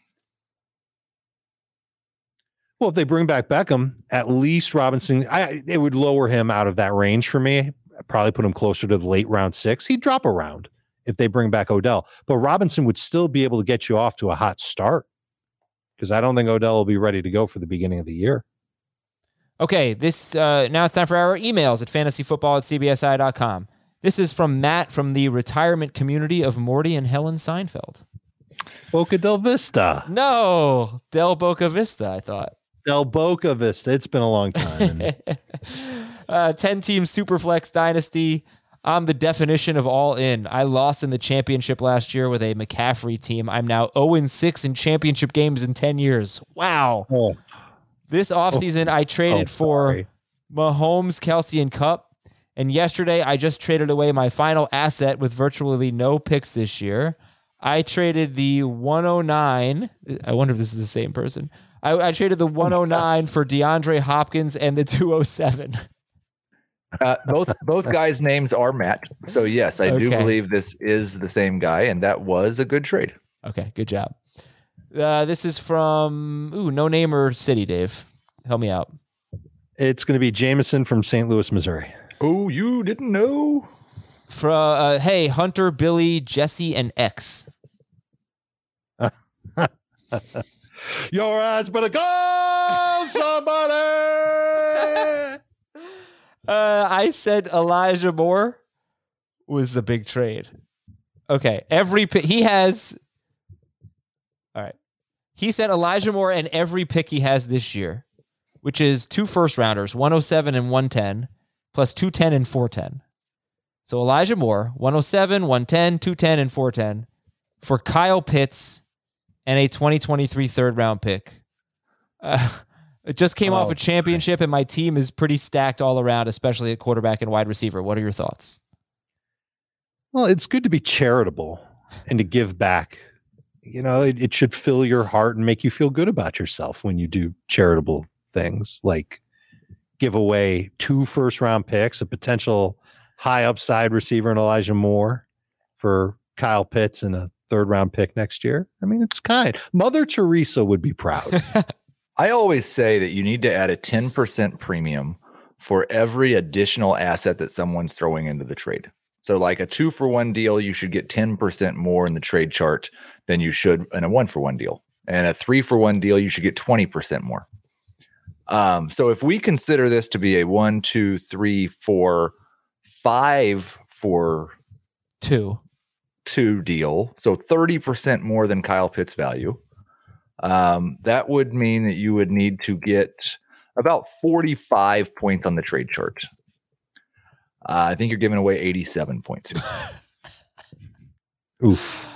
Well, if they bring back Beckham, at least Robinson, I it would lower him out of that range for me. I'd probably put him closer to the late round six. He'd drop a round if they bring back Odell. But Robinson would still be able to get you off to a hot start because I don't think Odell will be ready to go for the beginning of the year. Okay, this uh, now it's time for our emails at fantasyfootball at cbsi.com. This is from Matt from the retirement community of Morty and Helen Seinfeld. Boca del Vista. No, Del Boca Vista, I thought. Del Boca Vista. It's been a long time. uh, 10 team Superflex Dynasty. I'm the definition of all in. I lost in the championship last year with a McCaffrey team. I'm now 0 6 in championship games in 10 years. Wow. Oh. This offseason, oh, I traded oh, for Mahomes, Kelce, and Kupp. And yesterday, I just traded away my final asset with virtually no picks this year. I traded the 109. I wonder if this is the same person. I, I traded the 109 for DeAndre Hopkins and the 207. Uh, both both guys' names are Matt, so yes, I okay. do believe this is the same guy, and that was a good trade. Okay, good job. Uh, this is from ooh, no name or city, Dave. Help me out. It's going to be Jameson from St. Louis, Missouri. Oh, you didn't know? From uh, hey, Hunter, Billy, Jesse, and X. Your ass better go, somebody. uh, I said Elijah Moore was a big trade. Okay, every he has. All right, he said Elijah Moore and every pick he has this year, which is two first rounders, 107 and 110, plus 210 and 410. So Elijah Moore, 107, 110, 210, and 410 for Kyle Pitts and a 2023 third round pick. Uh, it just came oh, off a championship, and my team is pretty stacked all around, especially at quarterback and wide receiver. What are your thoughts? Well, it's good to be charitable and to give back you know, it, it should fill your heart and make you feel good about yourself when you do charitable things like give away two first round picks, a potential high upside receiver in Elijah Moore for Kyle Pitts and a third round pick next year. I mean, it's kind. Mother Teresa would be proud. I always say that you need to add a 10% premium for every additional asset that someone's throwing into the trade. So, like a two for one deal, you should get 10% more in the trade chart than you should in a one for one deal. And a three for one deal, you should get 20% more. Um, so, if we consider this to be a one, two, three, four, five for two, two deal, so 30% more than Kyle Pitts value, um, that would mean that you would need to get about 45 points on the trade chart. Uh, I think you're giving away 87 points. Oof.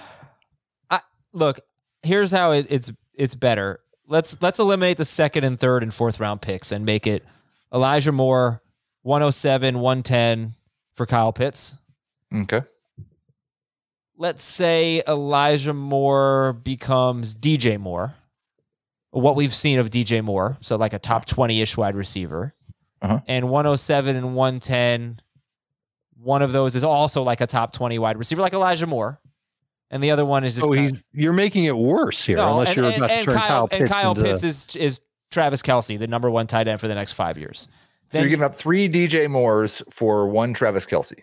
Look, here's how it, it's it's better. Let's let's eliminate the second and third and fourth round picks and make it Elijah Moore 107, 110 for Kyle Pitts. Okay. Let's say Elijah Moore becomes DJ Moore. What we've seen of DJ Moore, so like a top 20 ish wide receiver. Uh-huh. And 107 and 110 one of those is also like a top 20 wide receiver, like Elijah Moore. And the other one is just. Oh, he's, you're making it worse here, no, unless and, you're about and, to turn Kyle, Kyle Pitts. And Kyle into... Pitts is, is Travis Kelce, the number one tight end for the next five years. Then, so you're giving up three DJ Moores for one Travis Kelce.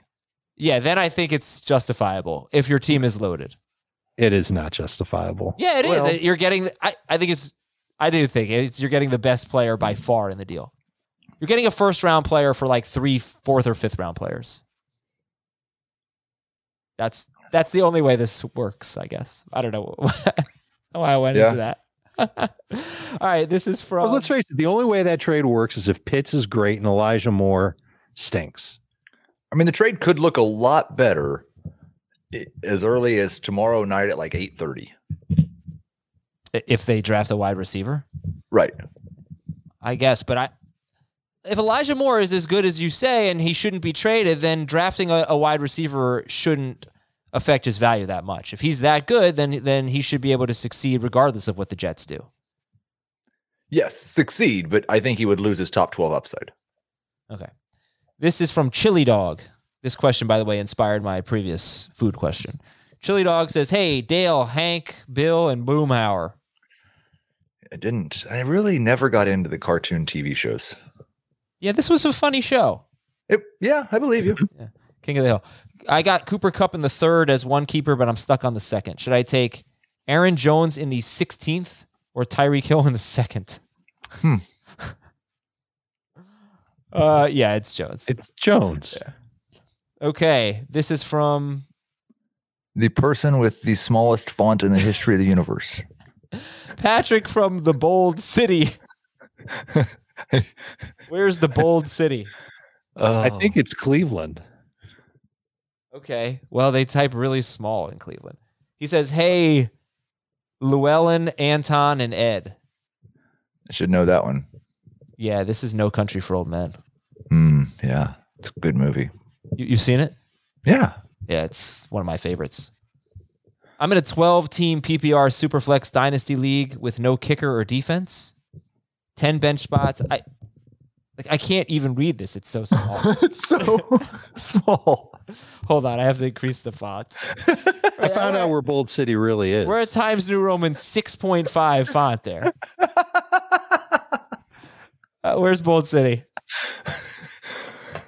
Yeah, then I think it's justifiable if your team is loaded. It is not justifiable. Yeah, it well, is. You're getting. I, I think it's. I do think it's, you're getting the best player by far in the deal. You're getting a first round player for like three, fourth or fifth round players. That's that's the only way this works, I guess. I don't know why I went Yeah. into that. All right, this is from. Well, let's face it. The only way that trade works is if Pitts is great and Elijah Moore stinks. I mean, the trade could look a lot better as early as tomorrow night at like eight thirty. if they draft a wide receiver, Right. I guess. But I, if Elijah Moore is as good as you say, and he shouldn't be traded, then drafting a, a wide receiver shouldn't affect his value that much. If he's that good, then then he should be able to succeed regardless of what the Jets do. Yes, succeed, but I think he would lose his top twelve upside. Okay. This is from Chili Dog. This question, by the way, inspired my previous food question. Chili Dog says, "Hey, Dale, Hank, Bill, and Boomhauer. I didn't. I really never got into the cartoon TV shows. Yeah, this was a funny show. It, yeah, I believe you. Yeah. King of the Hill. I got Cooper Kupp in the third as one keeper, but I'm stuck on the second. Should I take Aaron Jones in the 16th or Tyreek Hill in the second? Hmm. uh, yeah, it's Jones. It's Jones. okay, this is from The person with the smallest font in the history of the universe. Patrick from the Bold City. Where's the Bold City? I Oh. think it's Cleveland. Okay. Well, they type really small in Cleveland. He says, Hey, Llewellyn, Anton, and Ed. I should know that one. Yeah, this is No Country for Old Men. Hmm. yeah, it's a good movie. You, you've seen it? Yeah. Yeah, it's one of my favorites. I'm in a 12 team PPR Superflex Dynasty League with no kicker or defense. 10 bench spots. I like I can't even read this. It's so small. it's so small. Hold on, I have to increase the font. I found out where Bold City really is. We're at Times New Roman 6.5 font there. Uh, where's Bold City?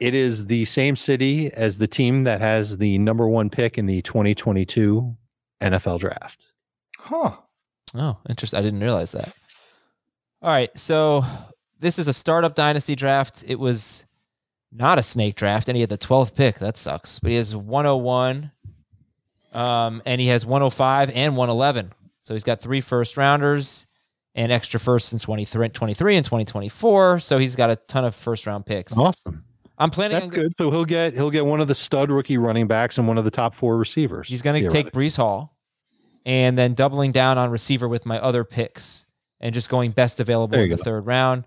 It is the same city as the team that has the number one pick in the 2022 NFL draft. Huh. Oh, interesting. I didn't realize that. All right, so this is a startup dynasty draft. It was not a snake draft, and he had the 12th pick. That sucks. But he has 101, um, and he has 105 and 111. So he's got three first rounders and extra firsts in 23, 23 and 2024. So he's got a ton of first round picks. Awesome. I'm planning That's on good. So he'll get he'll get one of the stud rookie running backs and one of the top four receivers. He's going to take Breece Hall and then doubling down on receiver with my other picks and just going best available in the go. third round.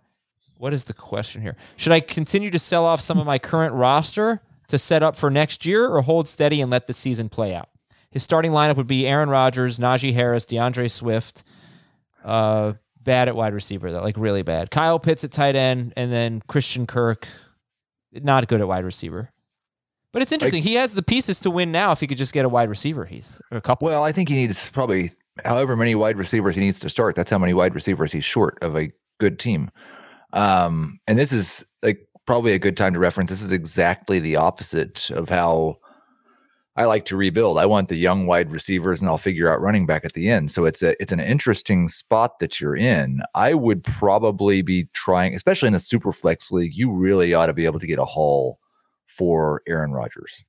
What is the question here? Should I continue to sell off some of my current roster to set up for next year or hold steady and let the season play out? His starting lineup would be Aaron Rodgers, Najee Harris, D'Andre Swift. Uh, bad at wide receiver, though, like really bad. Kyle Pitts at tight end, and then Christian Kirk, not good at wide receiver. But it's interesting. he has the pieces to win now if he could just get a wide receiver, Heath, or a couple. Well, I think he needs probably however many wide receivers he needs to start. That's how many wide receivers he's short of a good team. Um, and this is like probably a good time to reference. This is exactly the opposite of how I like to rebuild. I want the young wide receivers, and I'll figure out running back at the end. So it's a it's an interesting spot that you're in. I would probably be trying, especially in the super flex league. You really ought to be able to get a haul for Aaron Rodgers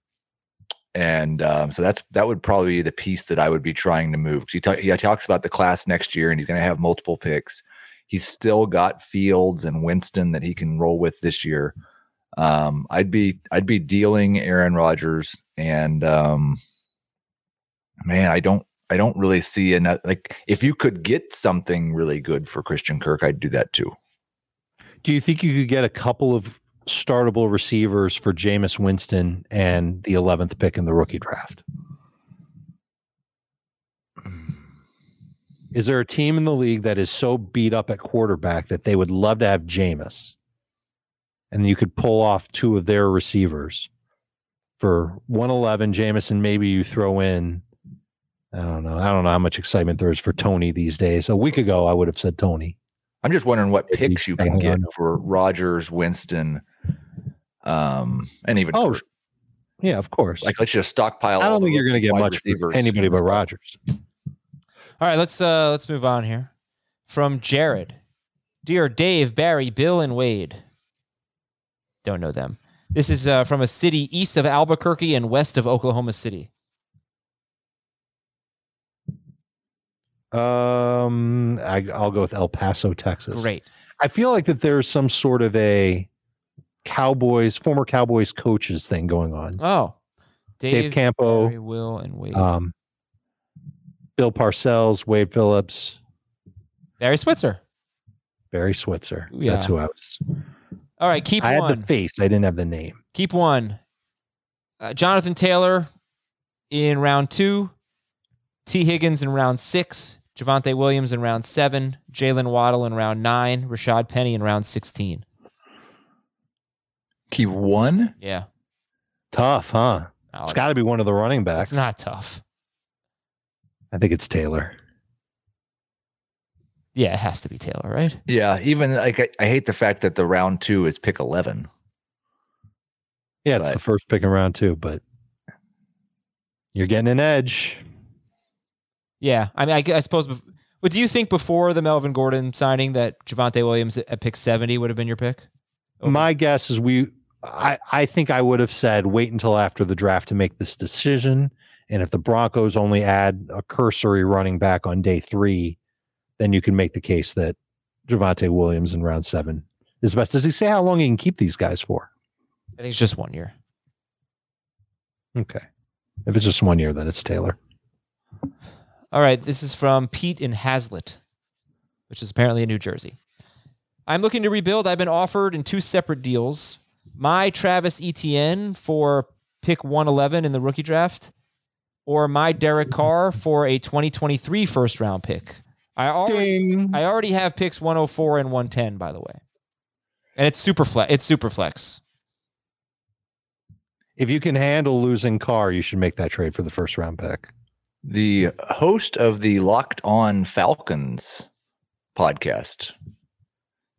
and um, so that's that would probably be the piece that I would be trying to move. He, ta- he talks about the class next year, and he's going to have multiple picks. He's still got Fields and Winston that he can roll with this year. Um, I'd be I'd be dealing Aaron Rodgers, and um, man, I don't I don't really see enough. Like if you could get something really good for Christian Kirk, I'd do that too. Do you think you could get a couple of startable receivers for Jameis Winston and the 11th pick in the rookie draft? Is there a team in the league that is so beat up at quarterback that they would love to have Jameis? And you could pull off two of their receivers for 111 Jameis, and maybe you throw in I don't know. I don't know how much excitement there is for Tony these days. A week ago, I would have said Tony. I'm just wondering what picks you can get for Rodgers, Winston, um, and even Oh, Kirk. Yeah, of course. like let's just stockpile. I don't think you're going to get much for receivers anybody but. Rodgers. All right, let's uh let's move on here. From Jared. Dear Dave, Barry, Bill, and Wade. Don't know them. This is uh, from a city east of Albuquerque and west of Oklahoma City. Um, I, I'll go with El Paso, Texas. Great. I feel like that there's some sort of a Cowboys, former Cowboys coaches thing going on. Oh, Dave, Campo, Barry, Will, and Wade. um, Bill Parcells, Wade Phillips, Barry Switzer. Barry Switzer. Yeah. That's who I was. All right, keep I one. had the face. I didn't have the name. Keep one. Uh, Jonathan Taylor in round two. Tee Higgins in round six. Javonte Williams in round seven. Jaylen Waddle in round nine. Rashad Penny in round 16. Keep one. Yeah. Tough, huh? No, It's got to be one of the running backs. It's not tough. I think it's Taylor. Yeah, it has to be Taylor, right? Yeah, even like I, I hate the fact that the round two is pick eleven. Yeah, it's But- the first pick in round two, but you're getting an edge. Yeah. I mean, I, I suppose. bef- But do you think before the Melvin Gordon signing that Javonte Williams at at pick 70 would have been your pick? Over- My guess is we. I, I think I would have said wait until after the draft to make this decision. And if the Broncos only add a cursory running back on day three, then you can make the case that Javonte Williams in round seven is best. Does he say how long he can keep these guys for? I think it's just one year. Okay. If it's just one year, then it's Taylor. All right, this is from Pete in Hazlet, which is apparently in New Jersey. I'm looking to rebuild. I've been offered in two separate deals. My Travis Etienne for pick 111 in the rookie draft, or my Derek Carr for a 2023 first round pick. I already, I already have picks 104 and 110, by the way. And it's super flex. It's super flex. If you can handle losing Carr, you should make that trade for the first round pick. The host of the Locked On Falcons podcast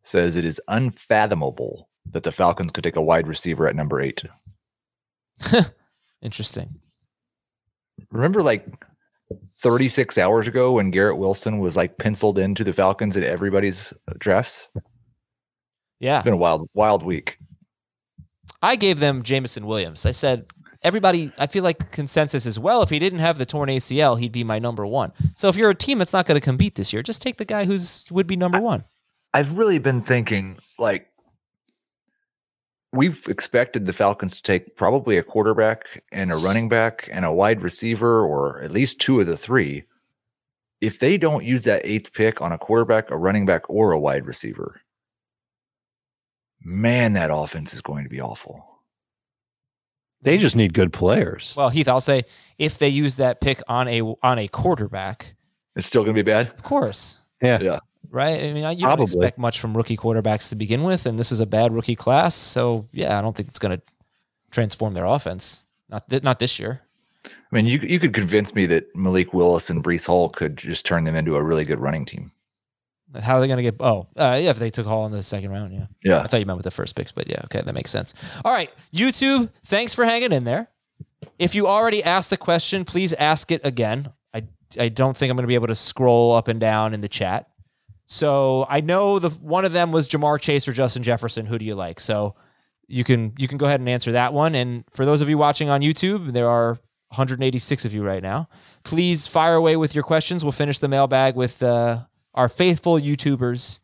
says it is unfathomable that the Falcons could take a wide receiver at number eight. Interesting. Remember, like 36 hours ago when Garrett Wilson was like penciled into the Falcons in everybody's uh, drafts? Yeah. It's been a wild, wild week. I gave them Jameson Williams. I said, everybody, I feel like consensus is well, if he didn't have the torn ACL, he'd be my number one. So if you're a team that's not going to compete this year, just take the guy who's would be number one. I've really been thinking like we've expected the Falcons to take probably a quarterback and a running back and a wide receiver or at least two of the three. If they don't use that eighth pick on a quarterback, a running back, or a wide receiver, man, that offense is going to be awful. They just need good players. Well, Heath, I'll say if they use that pick on a on a quarterback, It's still going to be bad. of course, Yeah. Yeah. Right? I mean, you Probably. don't expect much from rookie quarterbacks to begin with, and this is a bad rookie class. So yeah, I don't think it's going to transform their offense. Not th- not this year. I mean, you you could convince me that Malik Willis and Breece Hall could just turn them into a really good running team. How are they going to get? Oh, uh, yeah, if they took Hall in the second round, yeah. Yeah. I thought you meant with the first picks, but yeah, okay, that makes sense. All right, YouTube, thanks for hanging in there. If you already asked a question, please ask it again. I I don't think I'm going to be able to scroll up and down in the chat. So I know the one of them was Ja'Marr Chase or Justin Jefferson. Who do you like? So you can you can go ahead and answer that one. And for those of you watching on YouTube, there are 186 of you right now. Please fire away with your questions. We'll finish the mailbag with uh, our faithful YouTubers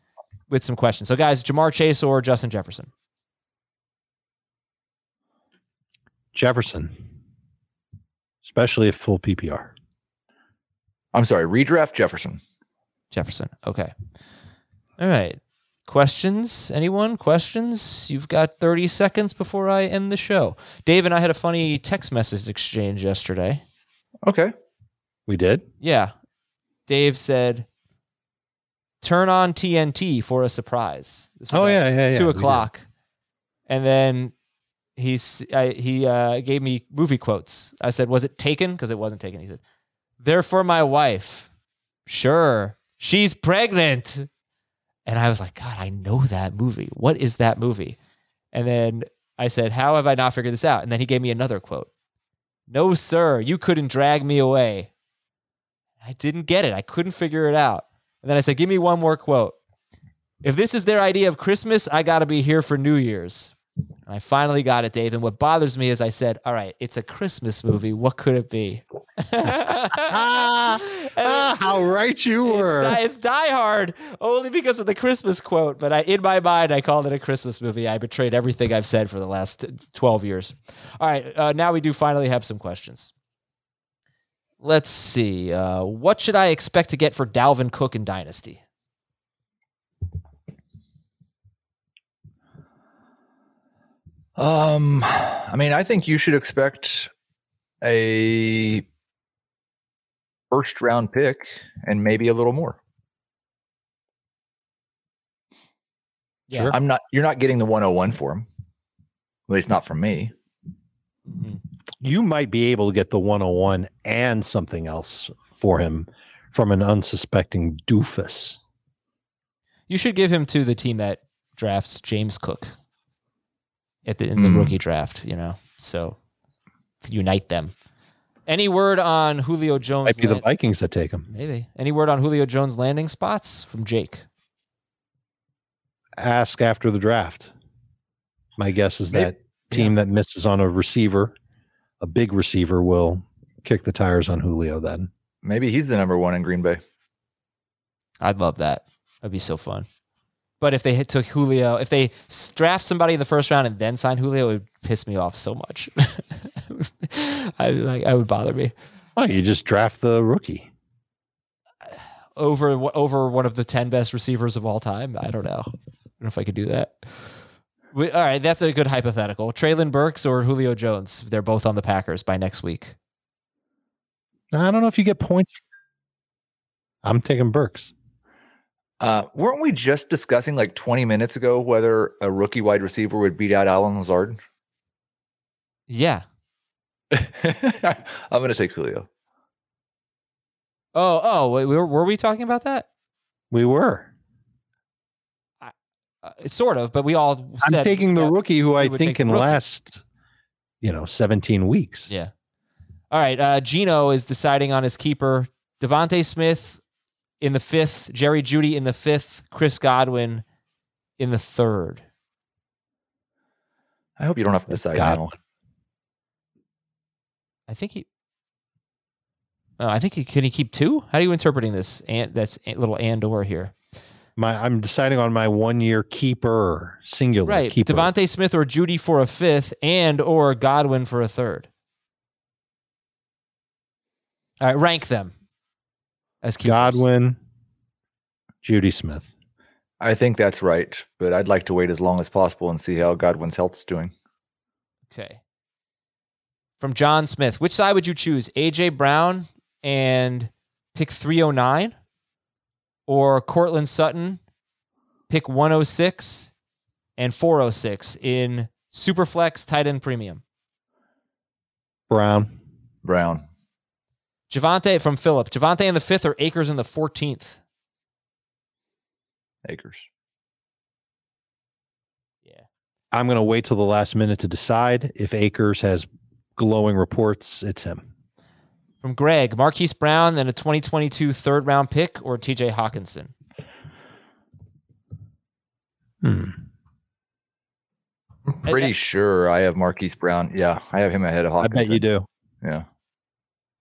with some questions. So guys, Ja'Marr Chase or Justin Jefferson? Jefferson, especially if full PPR. I'm sorry, redraft Jefferson. Jefferson. Okay. All right. Questions? Anyone? Questions? You've got 30 seconds before I end the show. Dave and I had a funny text message exchange yesterday. Okay. We did. Yeah. Dave said, turn on TNT for a surprise. This was Oh yeah, yeah, yeah. two o'clock. And then he's I, he uh, gave me movie quotes. I said, "Was it taken?" Because it wasn't taken. He said, "They're for my wife." Sure, she's pregnant. And I was like, God, I know that movie. What is that movie? And then I said, How have I not figured this out? And then he gave me another quote. No, sir, you couldn't drag me away. I didn't get it. I couldn't figure it out. And then I said, Give me one more quote. If this is their idea of Christmas, I got to be here for New Year's. And I finally got it, Dave. And what bothers me is I said, all right, it's a Christmas movie. What could it be? How right you were. It's, die, it's Die Hard only because of the Christmas quote, but I, in my mind, I called it a Christmas movie. I betrayed everything I've said for the last 12 years. All right, uh, now we do finally have some questions. Let's see. Uh, what should I expect to get for Dalvin Cook in Dynasty? Um, I mean, I think you should expect a first round pick and maybe a little more. Yeah. I'm not. You're not getting the 101 for him. At least not from me. Mhm. You might be able to get the 101 and something else for him from an unsuspecting doofus. You should give him to the team that drafts James Cook at the in the Mhm. rookie draft. You know, so unite them. Any word on Julio Jones? Might be the Vikings that take him. Maybe. Any word on Julio Jones landing spots from Jake? Ask after the draft. My guess is Maybe- that team that misses on a receiver, a big receiver, will kick the tires on Julio then. Maybe he's the number one in Green Bay. I'd love that. That'd be so fun. But if they hit, took Julio, if they s- draft somebody in the first round and then sign Julio, it would piss me off so much. I like, I would bother me Oh, you just draft the rookie. over over one of the ten best receivers of all time. I don't know. I don't know if I could do that. We, all right, that's a good hypothetical. Treylon Burks or Julio Jones? They're both on the Packers by next week. I don't know if you get points. I'm taking Burks. Uh, weren't we just discussing like 20 minutes ago whether a rookie wide receiver would beat out Allen Lazard? Yeah. I'm going to take Julio. Oh, oh, wait, were, were we talking about that? We were. Uh, sort of, but we all I'm taking the rookie who I think can last, you know, 17 weeks. Yeah. All right. Uh, Gino is deciding on his keeper. Devonte Smith in the fifth, Jerry Jeudy in the fifth, Chris Godwin in the third. I hope you don't have to decide God. now. I think he. Oh, I think he can he keep two. How are you interpreting this? And that's a little and or here, My I'm deciding on my one year keeper, singular right? keeper. Devonte Smith or Jeudy for a fifth, and or Godwin for a third. All right, rank them as keepers. Godwin, Jeudy Smith. I think that's right, but I'd like to wait as long as possible and see how Godwin's health's doing. Okay. From John Smith, which side would you choose? AJ Brown and pick 309 or Courtland Sutton pick 106 and 406 in Superflex tight end premium? Brown. Brown. Javonte from Philip. Javonte in the fifth or Akers in the 14th? Akers. Yeah. I'm going to wait till the last minute to decide if Akers has glowing reports. It's him. From Greg, Marquise Brown, then a 2022 third round pick or TJ Hockenson? Hmm. I'm pretty sure I have Marquise Brown. Yeah, I have him ahead of Hawkins. I bet you do. Yeah.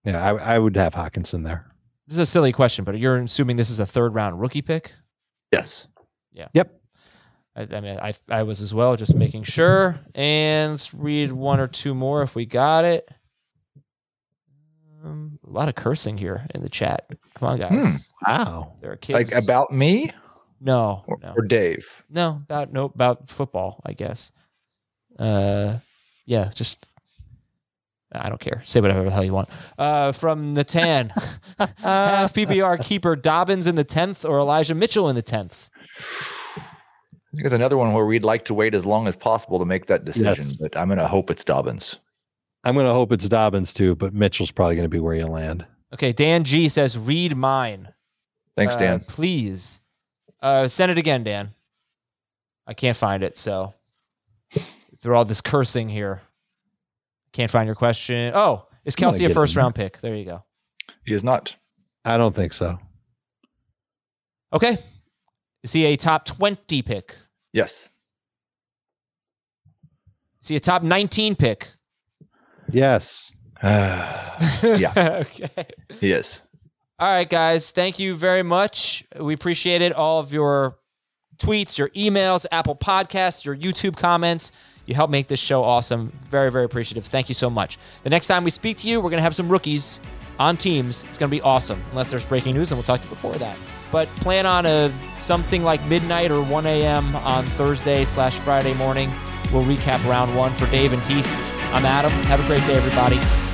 Yeah, I, I would have Hockenson there. This is a silly question, but you're assuming this is a third round rookie pick? Yes. Yeah. Yep. I, I mean, I I was as well, just making sure. And let's read one or two more if we got it. Um, a lot of cursing here in the chat. Come on, guys. Hmm. Wow. There are kids. Like about me no, or, no, or Dave? no. About no about football, I guess. Uh, yeah, just. I don't care. Say whatever the hell you want. Uh, from Natan, half PPR keeper Dobbins in the tenth or Elijah Mitchell in the tenth. I think it's another one where we'd like to wait as long as possible to make that decision, Yes. but I'm going to hope it's Dobbins. I'm going to hope it's Dobbins too, but Mitchell's probably going to be where you land. Okay, Dan G says, "Read mine." Thanks, Uh, Dan. Please. Uh, send it again, Dan. I can't find it, so through all this cursing here. Can't find your question. Oh, is Kelce a first in there. round pick? There you go. He is not. I don't think so. Okay. Is he a top 20 pick? Yes. See a top 19 pick. Yes. yeah. okay. Yes. All right, guys. Thank you very much. We appreciate it. All of your tweets, your emails, Apple Podcasts, your YouTube comments. You help make this show awesome. Very, very appreciative. Thank you so much. The next time we speak to you, we're going to have some rookies on teams. It's going to be awesome, unless there's breaking news, and we'll talk to you before that. But plan on a something like midnight or 1 a.m. on Thursday slash Friday morning. We'll recap round one for Dave and Heath. I'm Adam. Have a great day, everybody.